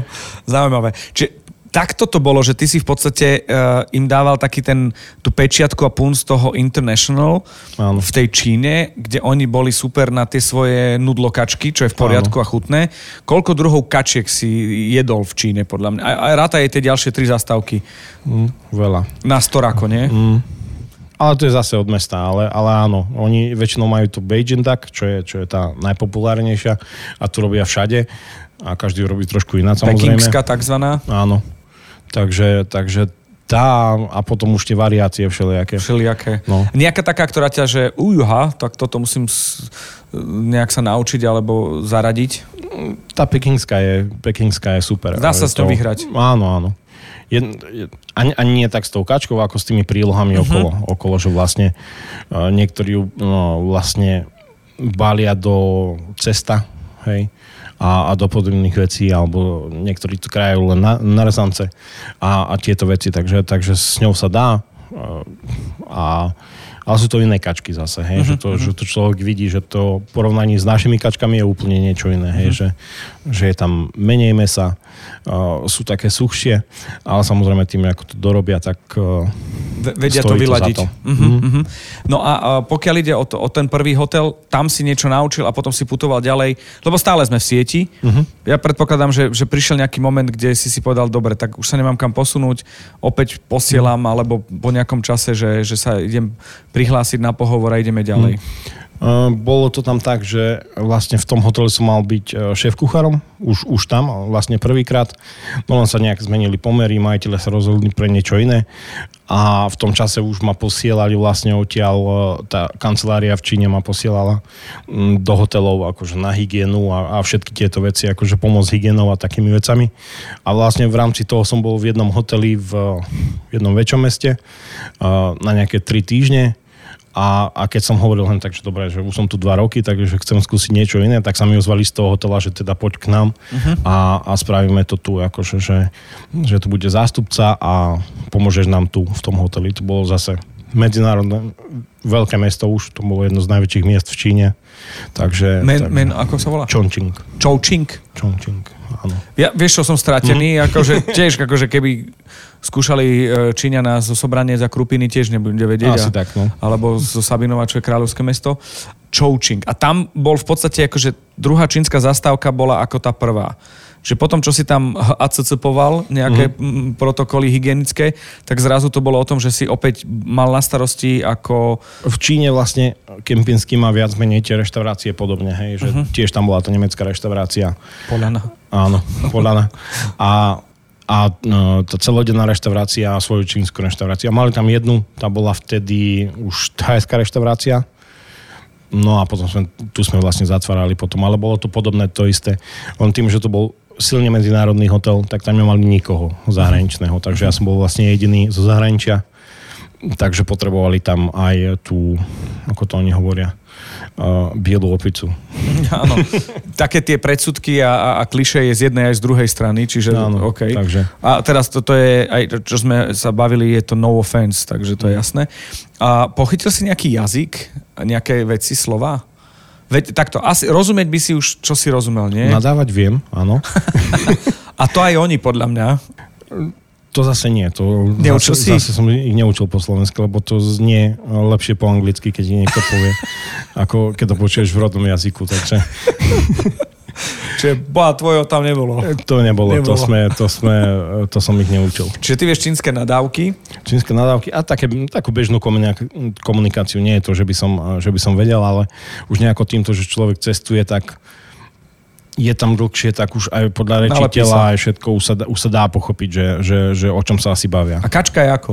zaujímavé. Čiže takto to bolo, že ty si v podstate uh, im dával taký ten, tú pečiatku a pun z toho International Áno. v tej Číne, kde oni boli super na tie svoje nudlokačky, čo je v poriadku Áno. a chutné. Koľko druhov kačiek si jedol v Číne, podľa mňa? A, a ráta je tie ďalšie tri zastávky. Mm, veľa. Na storako, nie? Mm. Ale to je zase od mesta, ale, ale áno, oni väčšinou majú to Beijing duck, čo je, čo je tá najpopulárnejšia a tu robia všade a každý robí trošku iná samozrejme. Pekingska takzvaná? Áno, Takže, takže tá a potom už tie variácie všelijaké. Všelijaké. No. Nejaká taká, ktorá ťa, že ujuha, tak toto musím nejak sa naučiť alebo zaradiť? Tá pekingská je, pekingská je super. Dá sa s ňou vyhrať. Áno, áno. Je, je, ani, ani nie tak s tou kačkou, ako s tými prílohami uh-huh. okolo, okolo, že vlastne uh, niektorí no, vlastne balia do cesta, hej, a, a do podobných vecí, alebo niektorí to krajajú len na, na rezance a, a tieto veci, takže, takže s ňou sa dá a, ale sú to iné kačky zase, hej, uh-huh, že, to, uh-huh. že to človek vidí, že to porovnaní s našimi kačkami je úplne niečo iné, hej, uh-huh. že, že je tam menej mesa, sú také suchšie, ale samozrejme tým, ako to dorobia, tak uh, vedia to vyladiť. To uh-huh, uh-huh. Uh-huh. No a uh, pokiaľ ide o, to, o ten prvý hotel, tam si niečo naučil a potom si putoval ďalej, lebo stále sme v sieti. Uh-huh. Ja predpokladám, že, že prišiel nejaký moment, kde si si povedal, dobre, tak už sa nemám kam posunúť, opäť posielam, uh-huh. alebo po nejakom čase, že, že sa idem prihlásiť na pohovor a ideme ďalej. Uh-huh. Uh, bolo to tam tak, že vlastne v tom hoteli som mal byť uh, šéf kuchárom, už, už tam, vlastne prvýkrát. No len sa nejak zmenili pomery, majiteľe sa rozhodli pre niečo iné a v tom čase už ma posielali vlastne odtiaľ, uh, tá kancelária v Číne ma posielala um, do hotelov akože na hygienu a, a všetky tieto veci, akože pomoc hygienou a takými vecami. A vlastne v rámci toho som bol v jednom hoteli v, v jednom väčšom meste uh, na nejaké tri týždne a, a keď som hovoril len tak, že dobre, že už som tu dva roky, takže chcem skúsiť niečo iné, tak sa mi ozvali z toho hotela, že teda poď k nám uh-huh. a, a spravíme to tu, akože, že, že tu bude zástupca a pomôžeš nám tu v tom hoteli. To bolo zase medzinárodné, veľké mesto už, to bolo jedno z najväčších miest v Číne. Takže... Men, tak, men ako sa volá? Chongqing. Chongqing. Chongqing, áno. Ja, vieš, čo som stratený, mm. akože tiež, akože keby skúšali e, Číňana zo Sobranie za Krupiny, tiež nebude vedieť. Asi a, tak, no. Alebo zo Sabinova, čo je kráľovské mesto. Chouching. A tam bol v podstate, akože druhá čínska zastávka bola ako tá prvá že potom, čo si tam ACCpoval nejaké mm-hmm. protokoly hygienické, tak zrazu to bolo o tom, že si opäť mal na starosti ako... V Číne vlastne Kempinský má viac menej tie reštaurácie podobne, hej, že uh-huh. tiež tam bola to nemecká reštaurácia. Poľana. Áno, Poľana. A a no, tá celodenná reštaurácia a svoju čínsku reštauráciu. Mali tam jednu, tá bola vtedy už thajská reštaurácia. No a potom sme, tu sme vlastne zatvárali potom, ale bolo to podobné, to isté. Len tým, že to bol silne medzinárodný hotel, tak tam nemali nikoho zahraničného. Takže ja som bol vlastne jediný zo zahraničia. Takže potrebovali tam aj tú, ako to oni hovoria, uh, bielu opicu. Áno. Také tie predsudky a, a, a kliše je z jednej aj z druhej strany, čiže Áno, OK. takže. A teraz toto je, aj čo sme sa bavili, je to no offense, takže to je jasné. A pochytil si nejaký jazyk, nejaké veci, slova? Veď takto, asi rozumieť by si už, čo si rozumel, nie? Nadávať viem, áno. a to aj oni, podľa mňa. To zase nie. To neučil zase, si? Zase som ich neučil po slovensky, lebo to znie lepšie po anglicky, keď niekto povie, ako keď to počuješ v rodnom jazyku. Takže... Čiže boha tvojho tam nebolo. To nebolo, nebolo. To, sme, to, sme, to som ich neučil. Čiže ty vieš čínske nadávky? Čínske nadávky a také, takú bežnú komunikáciu. Nie je to, že by, som, že by som vedel, ale už nejako týmto, že človek cestuje, tak je tam dlhšie, tak už aj podľa rečiteľa aj všetko už sa, už sa dá pochopiť, že, že, že o čom sa asi bavia. A kačka je ako?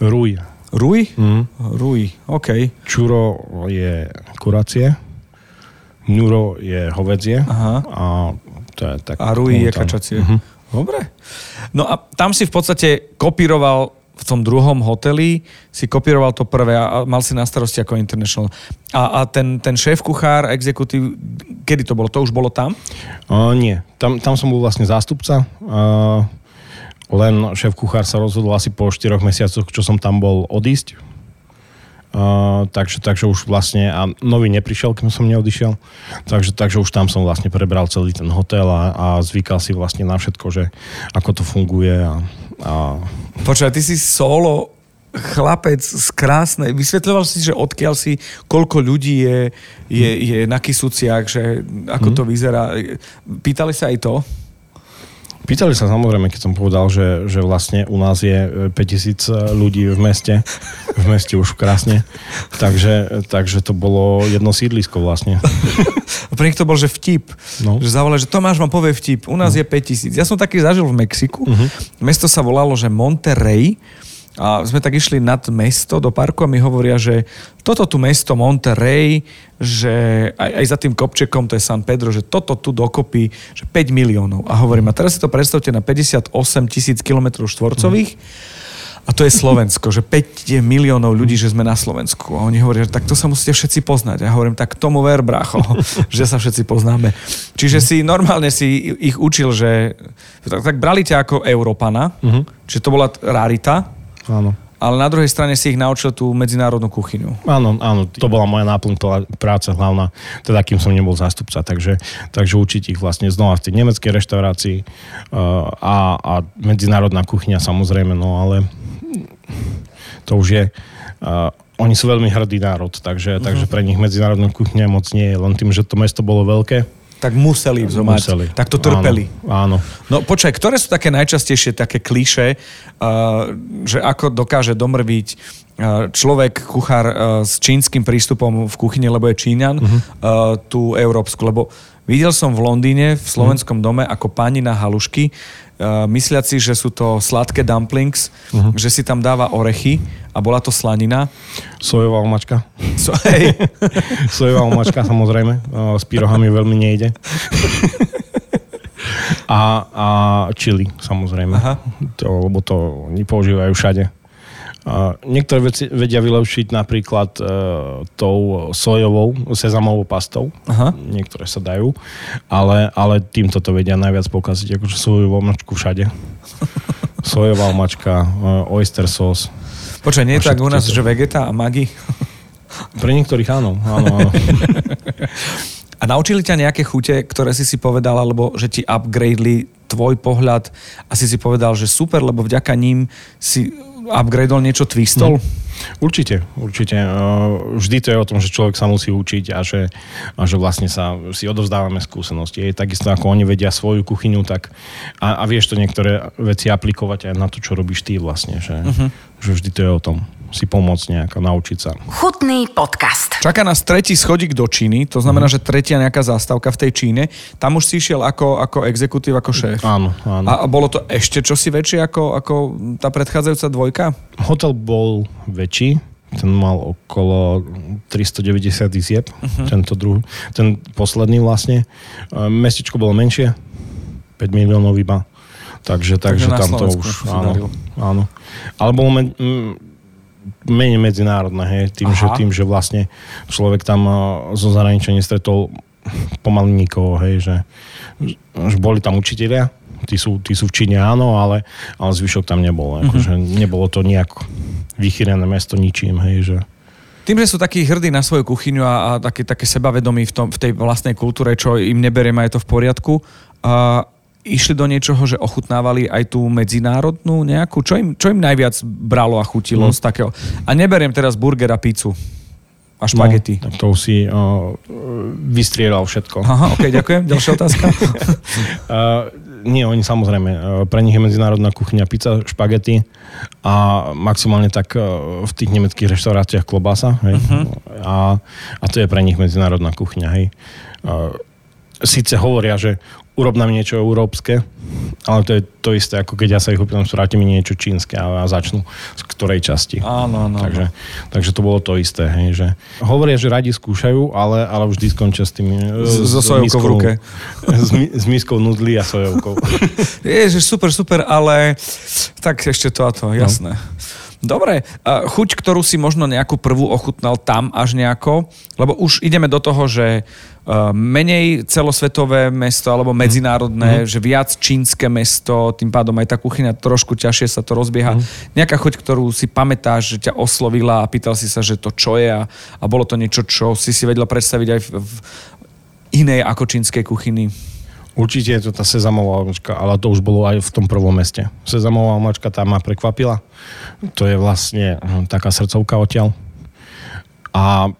Ruj. Ruj? Mm. Ruj, OK. Čuro je kuracie. Ňuro je hovedzie Aha. a to je tak... A Rui je kačacie. Uh-huh. Dobre. No a tam si v podstate kopíroval v tom druhom hoteli si kopíroval to prvé a mal si na starosti ako international. A, a ten, ten šéf kuchár, exekutív, kedy to bolo? To už bolo tam? Uh, nie. Tam, tam som bol vlastne zástupca. Uh, len šéf kuchár sa rozhodol asi po 4 mesiacoch, čo som tam bol odísť Uh, takže, takže už vlastne, a nový neprišiel, keď som neodišiel, takže, takže už tam som vlastne prebral celý ten hotel a, a zvykal si vlastne na všetko, že ako to funguje. A, a... Počkaj, ty si solo chlapec z krásnej. Vysvetľoval si, že odkiaľ si, koľko ľudí je, je, je na Kisuciach, že ako mm. to vyzerá. Pýtali sa aj to? Pýtali sa samozrejme, keď som povedal, že, že vlastne u nás je 5000 e, ľudí v meste, v meste už krásne, takže, takže to bolo jedno sídlisko vlastne. A pre nich to bol, že vtip. No. Že zavolal, že Tomáš vám povie vtip. U nás no. je 5000. Ja som taký zažil v Mexiku. Uh-huh. Mesto sa volalo, že Monterrey a sme tak išli nad mesto do parku a mi hovoria, že toto tu mesto Monterrey, že aj, aj za tým kopčekom, to je San Pedro, že toto tu dokopy, že 5 miliónov. A hovorím, a teraz si to predstavte na 58 tisíc kilometrov štvorcových. A to je Slovensko, že 5 miliónov ľudí, že sme na Slovensku. A oni hovoria, že tak to sa musíte všetci poznať. A ja hovorím, tak tomu ver, bracho, že sa všetci poznáme. Čiže si normálne si ich učil, že tak, tak brali ťa ako Európana, uh-huh. čiže to bola rarita, Áno. Ale na druhej strane si ich naučil tú medzinárodnú kuchyňu. Áno, áno, to bola moja náplň práce hlavná, teda kým som nebol zástupca, takže, takže učiť ich vlastne znova v tej nemeckej reštaurácii uh, a, a medzinárodná kuchyňa samozrejme, no ale to už je... Uh, oni sú veľmi hrdý národ, takže, uh-huh. takže pre nich medzinárodná kuchyňa moc nie je, len tým, že to mesto bolo veľké, tak museli to mať. Museli. Tak to trpeli. Áno, áno. No počkaj, ktoré sú také najčastejšie také kliše, uh, že ako dokáže domrviť človek, kuchár uh, s čínskym prístupom v kuchyni, lebo je Číňan, uh-huh. uh, tú európsku, lebo videl som v Londýne, v slovenskom uh-huh. dome, ako pani na halušky, uh, mysliaci, že sú to sladké dumplings, uh-huh. že si tam dáva orechy a bola to slanina. Sojová omačka. So, hej. Sojová omačka, samozrejme. Uh, s pyrohami veľmi nejde. A, a chili, samozrejme. Aha. To, lebo to oni používajú všade. Niektoré veci vedia vylepšiť napríklad e, tou sojovou, sezamovou pastou. Aha. Niektoré sa dajú. Ale, ale týmto to vedia najviac pokaziť, akože sojovú omačku všade. Sojová omačka, e, oyster sauce. Počkaj, nie je tak u nás, to... že vegeta a magi? Pre niektorých áno, áno, áno. A naučili ťa nejaké chute, ktoré si si povedal, alebo že ti upgradeli tvoj pohľad a si si povedal, že super, lebo vďaka ním si upgradeol niečo twistol? No. Určite, určite. Vždy to je o tom, že človek sa musí učiť a že, a že vlastne sa si odovzdávame skúsenosti. Je takisto ako oni vedia svoju kuchyňu, tak a, a vieš to niektoré veci aplikovať aj na to, čo robíš ty vlastne. Že, uh-huh. že vždy to je o tom si pomôcť nejako, naučiť sa. Chutný podcast. Čaká nás tretí schodík do Číny, to znamená, mm. že tretia nejaká zástavka v tej Číne. Tam už si išiel ako, ako exekutív, ako šéf. Áno, áno. A bolo to ešte čosi väčšie ako, ako tá predchádzajúca dvojka? Hotel bol väčší, ten mal okolo 390 izieb, uh-huh. tento druhý, ten posledný vlastne. Mestečko bolo menšie, 5 miliónov iba. Takže, takže, takže tam to už, áno, áno. Ale bolo men, menej medzinárodné, hej, tým, že, tým, že vlastne človek tam eh, zo zahraničia nestretol pomaly nikoho, hej, že, že boli tam učiteľia, tí sú, tí sú v Číne áno, ale, ale zvyšok tam nebol. Mm-hmm. Akože nebolo to nejak vychýrené mesto ničím, hej, že... Tým, že sú takí hrdí na svoju kuchyňu a, a také, také sebavedomí v, tom, v tej vlastnej kultúre, čo im neberiem a je to v poriadku, a išli do niečoho, že ochutnávali aj tú medzinárodnú nejakú? Čo im, čo im najviac bralo a chutilo mm. z takého? A neberiem teraz burger a pizzu a špagety. No, tak to už si uh, vystrieľal všetko. Aha, ok, ďakujem. Ďalšia otázka. uh, nie, oni samozrejme, uh, pre nich je medzinárodná kuchyňa pizza, špagety a maximálne tak uh, v tých nemeckých reštauráciách klobasa. Hej? Uh-huh. A, a to je pre nich medzinárodná kuchyňa. Hej? Uh, síce hovoria, že urob nám niečo európske, ale to je to isté, ako keď ja sa ich opýtam, vráti mi niečo čínske a, a začnú z ktorej časti. Áno, áno. Takže, takže to bolo to isté, hej, že hovoria, že radi skúšajú, ale, ale vždy skončia s tými... So sojovkou v ruke. S, s miskou nudli a sojovkou. Ježiš, super, super, ale tak ešte to a to, jasné. No. Dobre, chuť, ktorú si možno nejakú prvú ochutnal tam až nejako, lebo už ideme do toho, že menej celosvetové mesto alebo mhm. medzinárodné, mm. že viac čínske mesto, tým pádom aj tá kuchyňa trošku ťažšie sa to rozbieha. Mm. Nejaká chuť, ktorú si pamätáš, že ťa oslovila a pýtal si sa, že to čo je a, a bolo to niečo, čo si si vedela predstaviť aj v, v inej ako čínskej kuchyni. Určite je to tá sezamová omačka, ale to už bolo aj v tom prvom meste. Sezamová omačka tam ma prekvapila. To je vlastne hm, taká srdcovka odtiaľ. A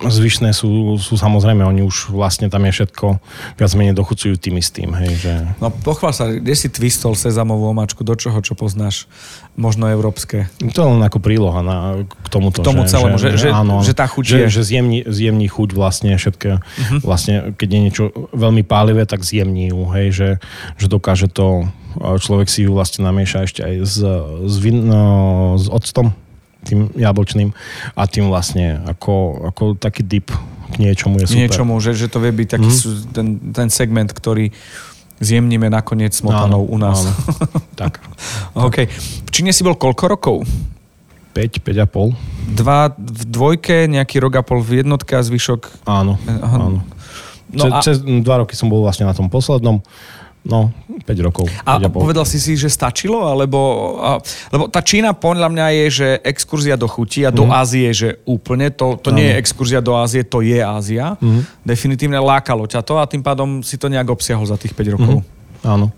zvyšné sú, sú samozrejme, oni už vlastne tam je všetko viac menej dochucujú tým istým. Hej, že... No pochvál sa, kde si twistol sezamovú omačku, do čoho, čo poznáš, možno európske? To je len ako príloha na, k tomuto. K tomu že, celému, že, že, áno, že tá chuť že, je... Že zjemní, zjemní chuť vlastne všetko, uh-huh. vlastne keď je niečo veľmi pálivé, tak zjemní ju, hej, že, že dokáže to, človek si ju vlastne namieša ešte aj s, s, vin, no, s octom, tým jablčným a tým vlastne ako, ako taký dip k niečomu je super. Niečomu, že, že to vie byť taký mm. ten, ten segment, ktorý zjemníme nakoniec smotanou u nás. Áno, tak. OK. V Číne si bol koľko rokov? 5, 5 a pol. Dva v dvojke, nejaký rok a pol v jednotke a zvyšok? Áno, áno. No cez, a... cez dva roky som bol vlastne na tom poslednom. No, 5 rokov. A, a povedal si si, že stačilo? Alebo, a, lebo tá Čína podľa mňa je, že exkurzia do chuti a do mm. Ázie, že úplne, to, to nie je exkurzia do Ázie, to je Ázia. Mm. Definitívne lákalo ťa to a tým pádom si to nejak obsiahol za tých 5 rokov. Mm. Áno.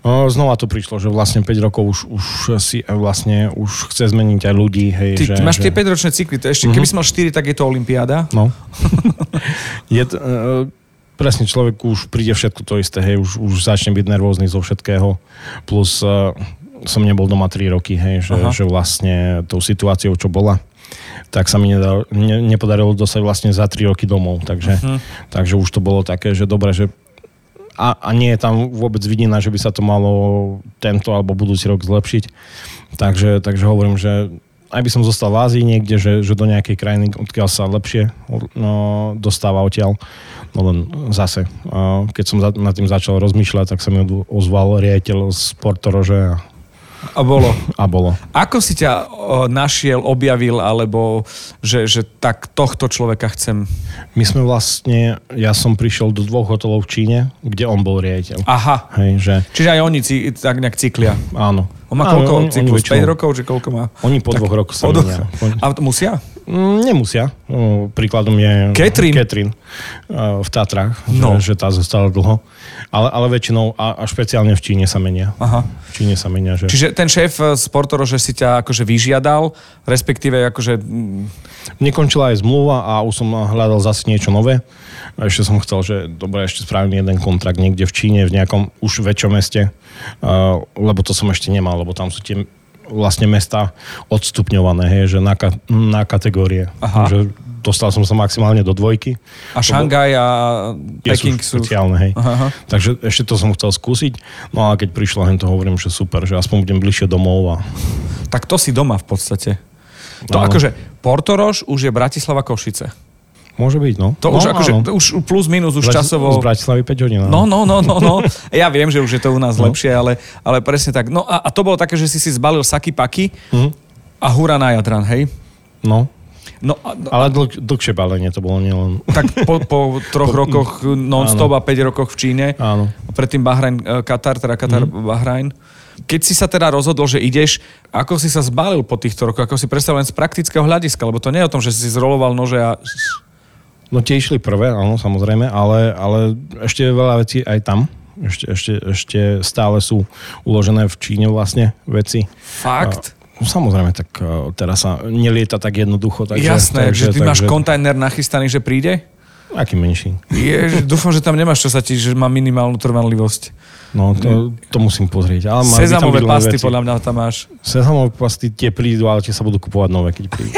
Znova to prišlo, že vlastne 5 rokov už, už si vlastne už chce zmeniť aj ľudí. Hej, ty, že, ty máš že... tie 5-ročné cykly, to ešte, mm-hmm. keby si mal 4, tak je to Olympiáda. No. je to, uh, presne človek už príde všetko to isté, hej, už, už začne byť nervózny zo všetkého, plus uh, som nebol doma 3 roky, hej, že, že vlastne tou situáciou, čo bola, tak sa mi nedal, ne, nepodarilo dostať vlastne za 3 roky domov. Takže, uh-huh. takže už to bolo také, že dobre, že a, a nie je tam vôbec vidina, že by sa to malo tento alebo budúci rok zlepšiť. Takže, takže hovorím, že aj by som zostal v Ázii niekde, že, že do nejakej krajiny, odkiaľ sa lepšie no, dostáva odtiaľ. No len zase, keď som nad tým začal rozmýšľať, tak sa mi ozval riaditeľ z Portorože a a bolo. A bolo. Ako si ťa našiel, objavil, alebo že, že tak tohto človeka chcem? My sme vlastne, ja som prišiel do dvoch hotelov v Číne, kde on bol riaditeľ. Aha. Hej, že... Čiže aj oni tak nejak cyklia. Áno. On má koľko cyklus? 5 rokov, či koľko má? Oni po tak, dvoch rokoch sa menia. A musia? Mm, nemusia. Príkladom je Catherine, Catherine v Tatrách, no. že, že tá zostala dlho. Ale, ale väčšinou a, a špeciálne v Číne sa menia. Aha. V Číne sa menia. Že... Čiže ten šéf z Portoro, že si ťa akože vyžiadal, respektíve akože... Nekončila aj zmluva a už som hľadal zase niečo nové. A ešte som chcel, že dobre, ešte spravím jeden kontrakt niekde v Číne, v nejakom už väčšom meste, lebo to som ešte nemal, lebo tam sú tie vlastne mesta odstupňované, hej, že na, ka- na kategórie. Aha. Že dostal som sa maximálne do dvojky. A Šangaj a Peking sú špeciálne, hej. Aha. Takže ešte to som chcel skúsiť. No a keď prišlo hen to hovorím, že super, že aspoň budem bližšie domov. A... Tak to si doma v podstate. To no. akože Portorož už je Bratislava Košice. Môže byť, no. To no, už, akože, to už plus minus už Brati- časovo... Z Bratislavy 5 hodín. No, no, no, no, no. Ja viem, že už je to u nás no. lepšie, ale, ale presne tak. No a, a to bolo také, že si si zbalil saky paky mm. a hura na Jadran, hej? No. No, a, ale dlh, dlhšie balenie to bolo nielen... Tak po, po troch po, rokoch non-stop a 5 rokoch v Číne. Áno. A predtým Bahrajn, e, Katar, teda Katar, mm. Bahrajn. Keď si sa teda rozhodol, že ideš, ako si sa zbalil po týchto rokoch? Ako si predstavil len z praktického hľadiska? Lebo to nie je o tom, že si zroloval nože a No tie išli prvé, áno, samozrejme, ale, ale ešte veľa vecí aj tam. Ešte, ešte, ešte stále sú uložené v Číne vlastne veci. Fakt? No samozrejme, tak e, teraz sa nelieta tak jednoducho. Takže, Jasné, takže, že ty takže, máš kontajner nachystaný, že príde? Aký menší? Je, dúfam, že tam nemáš, čo sa ti, že má minimálnu trvanlivosť. No, to, to musím pozrieť. Ale Sezamové pasty veci. podľa mňa tam máš. Sezamové pasty tie prídu, ale tie sa budú kupovať nové, keď prídu.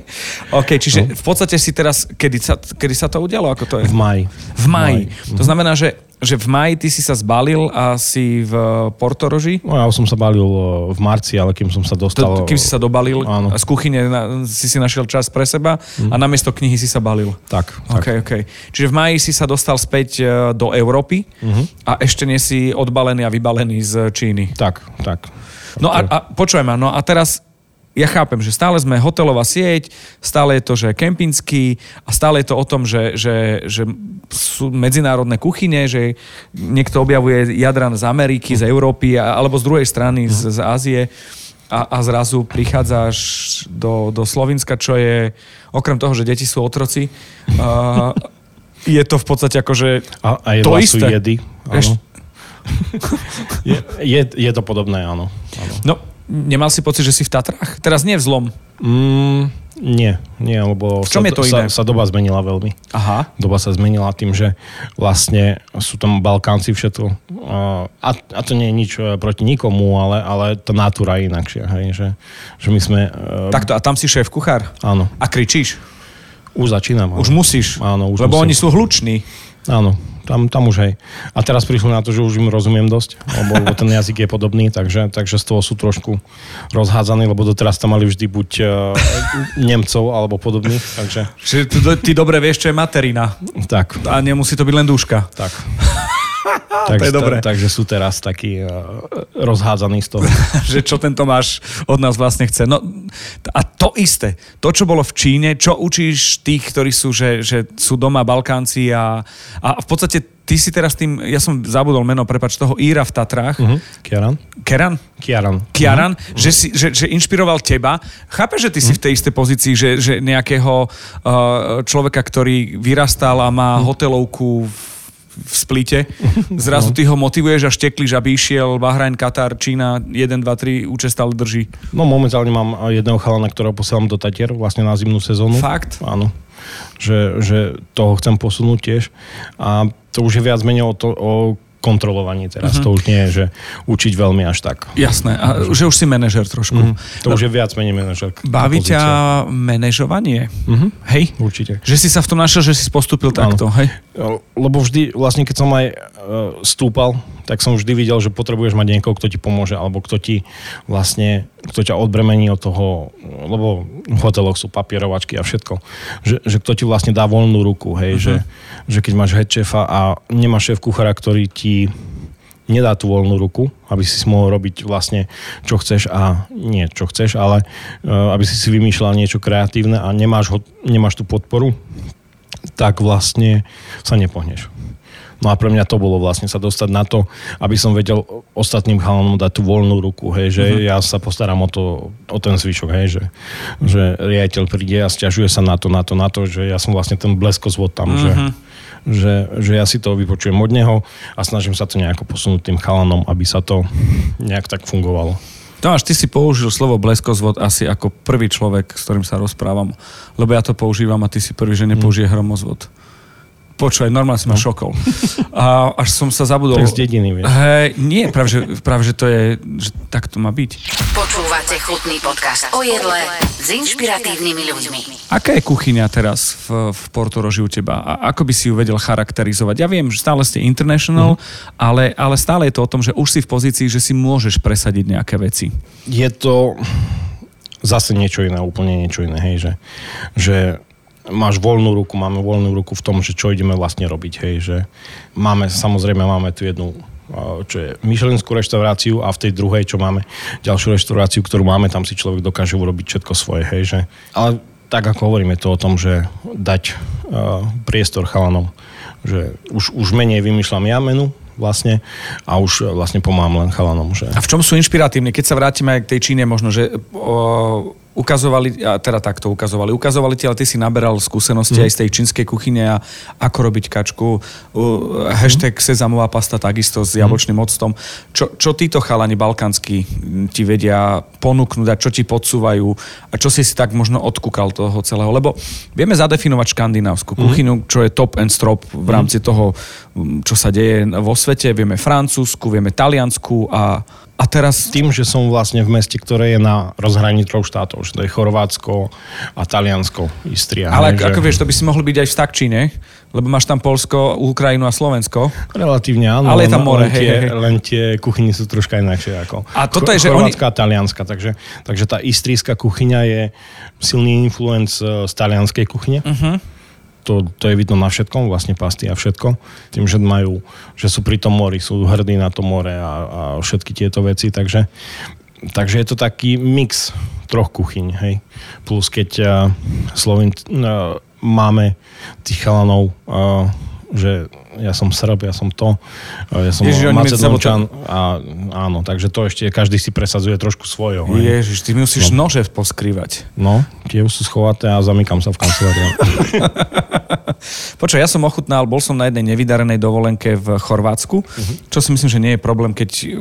OK, čiže no. v podstate si teraz, kedy sa, kedy sa to udialo? Ako to je? V maji. V maji. To znamená, že že v maji ty si sa zbalil a si v Portoroži? No ja som sa balil v marci, ale kým som sa dostal... To, kým si sa dobalil áno. z kuchyne na, si si našiel čas pre seba mm. a namiesto knihy si sa balil. Tak. Okay, tak. Okay. Čiže v maji si sa dostal späť e, do Európy mm-hmm. a ešte nie si odbalený a vybalený z Číny. Tak, tak. No a, a počujem ma, no a teraz ja chápem, že stále sme hotelová sieť, stále je to, že kempinský a stále je to o tom, že, že, že sú medzinárodné kuchyne, že niekto objavuje jadran z Ameriky, z Európy alebo z druhej strany z, z Ázie a, a zrazu prichádzaš do, do Slovenska, čo je okrem toho, že deti sú otroci, uh, je to v podstate ako, že a, a to isté. jedy, áno. je, je, je to podobné, áno. áno. No, Nemal si pocit, že si v Tatrách? Teraz nie v zlom. Mm, nie, nie, lebo v čom sa, je to iné? Sa, sa doba zmenila veľmi. Aha. Doba sa zmenila tým, že vlastne sú tam Balkánci všetko. A, a to nie je nič e, proti nikomu, ale, ale tá natúra je inakšia. Hej, že, že my sme... E, Takto, a tam si šéf kuchár? Áno. A kričíš? Už začínam. Áno. Už musíš? Áno, už Lebo musím. oni sú hluční. Áno, tam, tam už hej. A teraz prišli na to, že už im rozumiem dosť, lebo, lebo ten jazyk je podobný, takže, takže z toho sú trošku rozhádzaní, lebo doteraz tam mali vždy buď uh, Nemcov alebo podobných. Takže... Čiže ty, ty dobre vieš, čo je materina. Tak. A nemusí to byť len dúška. Tak. Tak, to je dobré. takže sú teraz takí uh, rozhádzaní z toho. že čo ten Tomáš od nás vlastne chce. No, a to isté, to, čo bolo v Číne, čo učíš tých, ktorí sú, že, že sú doma Balkánci a, a v podstate ty si teraz tým, ja som zabudol meno, prepač, toho Íra v Tatrách. Uh-huh. Kiaran. Keran? Kiaran. Kiaran, uh-huh. že, si, že, že inšpiroval teba. Chápeš, že ty uh-huh. si v tej istej pozícii, že, že nejakého uh, človeka, ktorý vyrastal a má uh-huh. hotelovku v v splite. Zrazu no. ty ho motivuješ a šteklíš, aby išiel Bahrajn, Katar, Čína, 1, 2, 3, účet stále drží. No momentálne mám jedného chalana, ktorého posielam do Tatier vlastne na zimnú sezónu. Fakt? Áno. Že, že toho chcem posunúť tiež. A to už je viac menej o, to, o kontrolovanie teraz. Uh-huh. To už nie je, že učiť veľmi až tak. Jasné, a že už si manažer trošku. Uh-huh. To už je viac menej manažer. Baví ťa manažovanie? Uh-huh. Hej? Určite. Že si sa v tom našiel, že si postupil takto, hej? Lebo vždy, vlastne keď som aj uh, stúpal, tak som vždy videl, že potrebuješ mať niekoho, kto ti pomôže, alebo kto ti vlastne, kto ťa odbremení od toho, lebo v hoteloch sú papierovačky a všetko, že, že kto ti vlastne dá voľnú ruku, hej, uh-huh. že, že keď máš head šéfa a nemáš šéf kuchára, ktorý ti nedá tú voľnú ruku, aby si mohol robiť vlastne čo chceš a nie čo chceš, ale uh, aby si si vymýšľal niečo kreatívne a nemáš, ho, nemáš tú podporu, tak vlastne sa nepohneš. No a pre mňa to bolo vlastne sa dostať na to, aby som vedel ostatným chalanom dať tú voľnú ruku, hej, že uh-huh. ja sa postaram o, to, o ten zvyšok, hej, že, že riaditeľ príde a stiažuje sa na to, na to, na to, že ja som vlastne ten bleskozvod tam, uh-huh. že že, že ja si to vypočujem od neho a snažím sa to nejako posunúť tým chalanom, aby sa to nejak tak fungovalo. Tomáš, ty si použil slovo bleskozvod asi ako prvý človek, s ktorým sa rozprávam, lebo ja to používam a ty si prvý, že nepoužije hromozvod. Počúvaj, normálne som ma no. šokol. A až som sa zabudol. Tak z dediny, vieš. Hej, nie, práve že, práve, že to je, že tak to má byť. Počúvate chutný podcast o jedle s inšpiratívnymi ľuďmi. Aká je kuchyňa teraz v, v Portoroži u teba? A ako by si ju vedel charakterizovať? Ja viem, že stále ste international, mm. ale, ale stále je to o tom, že už si v pozícii, že si môžeš presadiť nejaké veci. Je to zase niečo iné, úplne niečo iné, hej, že, že máš voľnú ruku, máme voľnú ruku v tom, že čo ideme vlastne robiť, hej, že máme, samozrejme máme tu jednu čo je Michelinskú reštauráciu a v tej druhej, čo máme, ďalšiu reštauráciu, ktorú máme, tam si človek dokáže urobiť všetko svoje, hej, že... Ale tak ako hovoríme to o tom, že dať uh, priestor chalanom, že už, už menej vymýšľam ja menu, vlastne a už vlastne pomáham len chalanom. Že... A v čom sú inšpiratívni? Keď sa vrátime aj k tej Číne, možno, že o, ukazovali, a teda takto ukazovali, ukazovali ti, ale ty si naberal skúsenosti mm. aj z tej čínskej kuchyne a ako robiť kačku. Uh, hashtag sezamová pasta takisto s jablčným mm. octom. Čo, čo títo chalani balkánsky ti vedia ponúknuť a čo ti podsúvajú a čo si si tak možno odkúkal toho celého? Lebo vieme zadefinovať škandinávskú kuchyňu, čo je top and strop v rámci mm. toho, čo sa deje vo svete. Vieme francúzsku, vieme taliansku a a teraz tým, že som vlastne v meste, ktoré je na rozhraní troch štátov, že to je Chorvátsko a Taliansko, Istria. Ale ako, že... ako vieš, to by si mohli byť aj v Stakčine, lebo máš tam Polsko, Ukrajinu a Slovensko. Relatívne áno. Ale je tam more, len, hej, tie, hej. len tie kuchyne sú troška inakšie ako a toto je, že Chorvátska oni... a Talianska. Takže, takže tá istrijská kuchyňa je silný influence z talianskej kuchyne. Uh-huh to, to je vidno na všetkom, vlastne pasty a všetko. Tým, že majú, že sú pri tom mori, sú hrdí na to more a, a všetky tieto veci, takže, takže je to taký mix troch kuchyň, hej. Plus keď uh, Slovin, uh, máme tých chalanov uh, že ja som Srb, ja som to, ja som Ježiš, Macedončan a áno, takže to ešte každý si presadzuje trošku svojho. Ježiš, ty musíš no. nože poskrývať. No, tie sú schovaté a zamykam sa v kancelárii. Počkaj, ja som ochutnal, bol som na jednej nevydarenej dovolenke v Chorvátsku, uh-huh. čo si myslím, že nie je problém, keď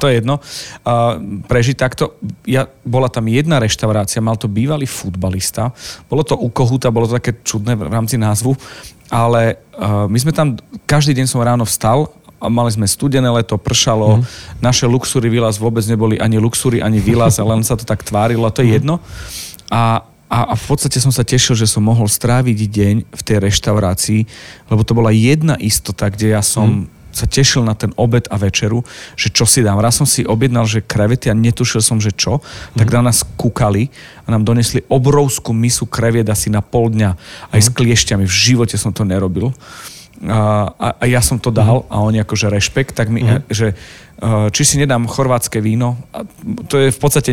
to je jedno, uh, prežiť takto. Ja, bola tam jedna reštaurácia, mal to bývalý futbalista, bolo to u Kohuta, bolo to také čudné v rámci názvu, ale uh, my sme tam, každý deň som ráno vstal a mali sme studené leto, pršalo, mm. naše luxury výlaz vôbec neboli ani luxury, ani ale len sa to tak tvárilo, to je mm. jedno. A, a, a v podstate som sa tešil, že som mohol stráviť deň v tej reštaurácii, lebo to bola jedna istota, kde ja som mm sa tešil na ten obed a večeru, že čo si dám. Raz som si objednal, že krevety a netušil som, že čo. Tak na nás kúkali a nám donesli obrovskú misu kreviet asi na pol dňa aj s mhm. kliešťami. V živote som to nerobil. A, a, a ja som to dal mm. a oni akože rešpekt, tak mi, mm. že či si nedám chorvátske víno. A to je v podstate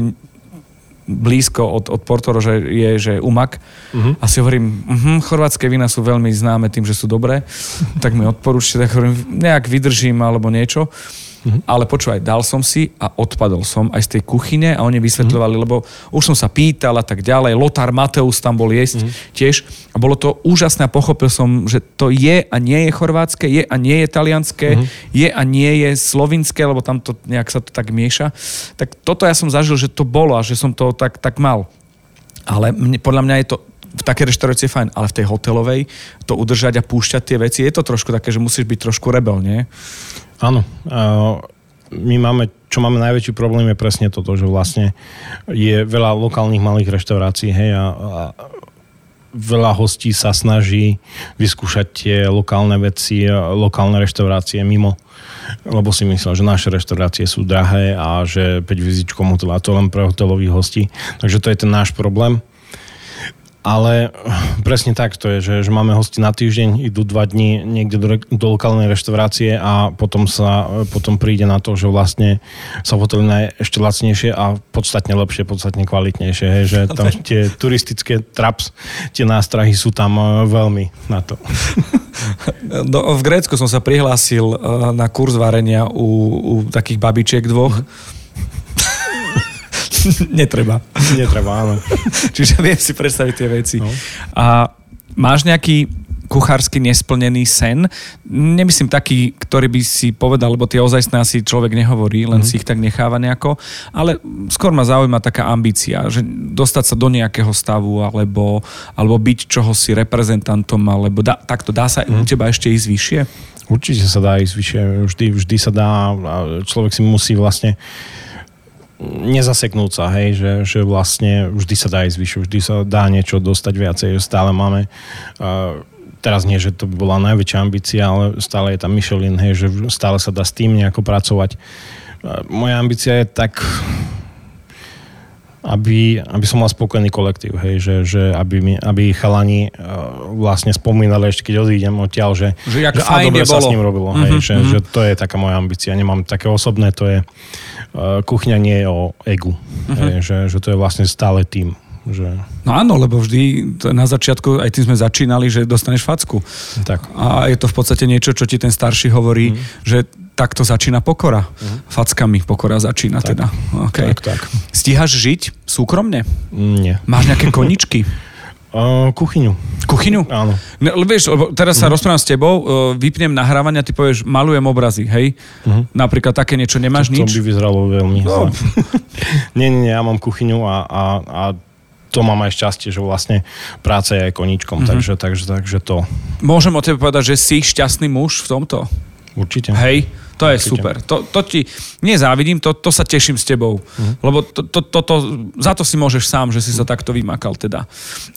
blízko od, od Portoro, že je že umak. Uh-huh. A si hovorím, uh-huh, chorvátske vína sú veľmi známe tým, že sú dobré, tak mi odporúčte, tak hovorím, nejak vydržím alebo niečo. Mm-hmm. Ale počúvaj, dal som si a odpadol som aj z tej kuchyne a oni vysvetľovali, mm-hmm. lebo už som sa pýtal a tak ďalej. Lothar Mateus tam bol jesť mm-hmm. tiež a bolo to úžasné a pochopil som, že to je a nie je chorvátske, je a nie je talianské, mm-hmm. je a nie je slovinské, lebo tam to nejak sa to tak mieša. Tak toto ja som zažil, že to bolo a že som to tak, tak mal. Ale mne, podľa mňa je to v takej reštaurácii je fajn, ale v tej hotelovej to udržať a púšťať tie veci, je to trošku také, že musíš byť trošku rebel, nie? Áno. My máme, čo máme najväčší problém je presne toto, že vlastne je veľa lokálnych malých reštaurácií, hej, a, a veľa hostí sa snaží vyskúšať tie lokálne veci, lokálne reštaurácie mimo lebo si myslel, že naše reštaurácie sú drahé a že 5 vizičkom hotela to len pre hotelových hostí. Takže to je ten náš problém. Ale presne tak to je, že, že máme hosti na týždeň, idú dva dní niekde do, do lokálnej reštaurácie a potom sa potom príde na to, že vlastne sa v hoteli ešte lacnejšie a podstatne lepšie, podstatne kvalitnejšie. Hej, že tam tie turistické traps, tie nástrahy sú tam e, veľmi na to. Do, v Grécku som sa prihlásil e, na kurz varenia u, u takých babičiek dvoch. Mm-hmm Netreba. Netreba, áno. Čiže viem si predstaviť tie veci. No. A máš nejaký kuchársky nesplnený sen. Nemyslím taký, ktorý by si povedal, lebo tie ozajstné asi človek nehovorí, len mm. si ich tak necháva nejako, ale skôr ma zaujíma taká ambícia, že dostať sa do nejakého stavu, alebo, alebo byť čohosi reprezentantom, alebo da, takto dá sa mm. u teba ešte ísť vyššie? Určite sa dá ísť vyššie, vždy, vždy sa dá, človek si musí vlastne nezaseknúť sa, hej, že, že vlastne vždy sa dá ísť vyššie, vždy sa dá niečo dostať viacej, stále máme uh, teraz nie, že to by bola najväčšia ambícia, ale stále je tam Michelin, hej, že stále sa dá s tým nejako pracovať. Moja ambícia je tak aby, aby som mal spokojný kolektív, hej, že, že aby, mi, aby chalani uh, vlastne spomínali ešte, keď odídem odtiaľ, že, že, jak že a dobre sa s ním robilo, mm-hmm, hej, že, mm-hmm. že to je taká moja ambícia. Nemám také osobné, to je uh, kuchňa nie je o egu, mm-hmm. hej, že, že to je vlastne stále tým. Že... No áno, lebo vždy na začiatku, aj tým sme začínali, že dostaneš facku. Tak. A je to v podstate niečo, čo ti ten starší hovorí, mm. že takto začína pokora. Mm. Fackami pokora začína tak. teda. Okay. Tak, tak. Stíhaš žiť súkromne? Nie. Máš nejaké koničky? Uh, kuchyňu. Kuchyňu? Áno. No, vieš, teraz sa mm. rozprávam s tebou, uh, vypnem nahrávanie a ty povieš, malujem obrazy, hej? Uh-huh. Napríklad také niečo, nemáš to, nič? To by vyzeralo veľmi no. nie, nie, nie, ja mám kuchyňu a, a, a to mám aj šťastie, že vlastne práca je aj koničkom, uh-huh. takže, takže, takže to. Môžem o tebe povedať, že si šťastný muž v tomto? Určite. Hej? To je Určite. super. To, to ti nezávidím, to, to sa teším s tebou. Uh-huh. Lebo to, to, to, to, za to si môžeš sám, že si sa takto vymakal teda.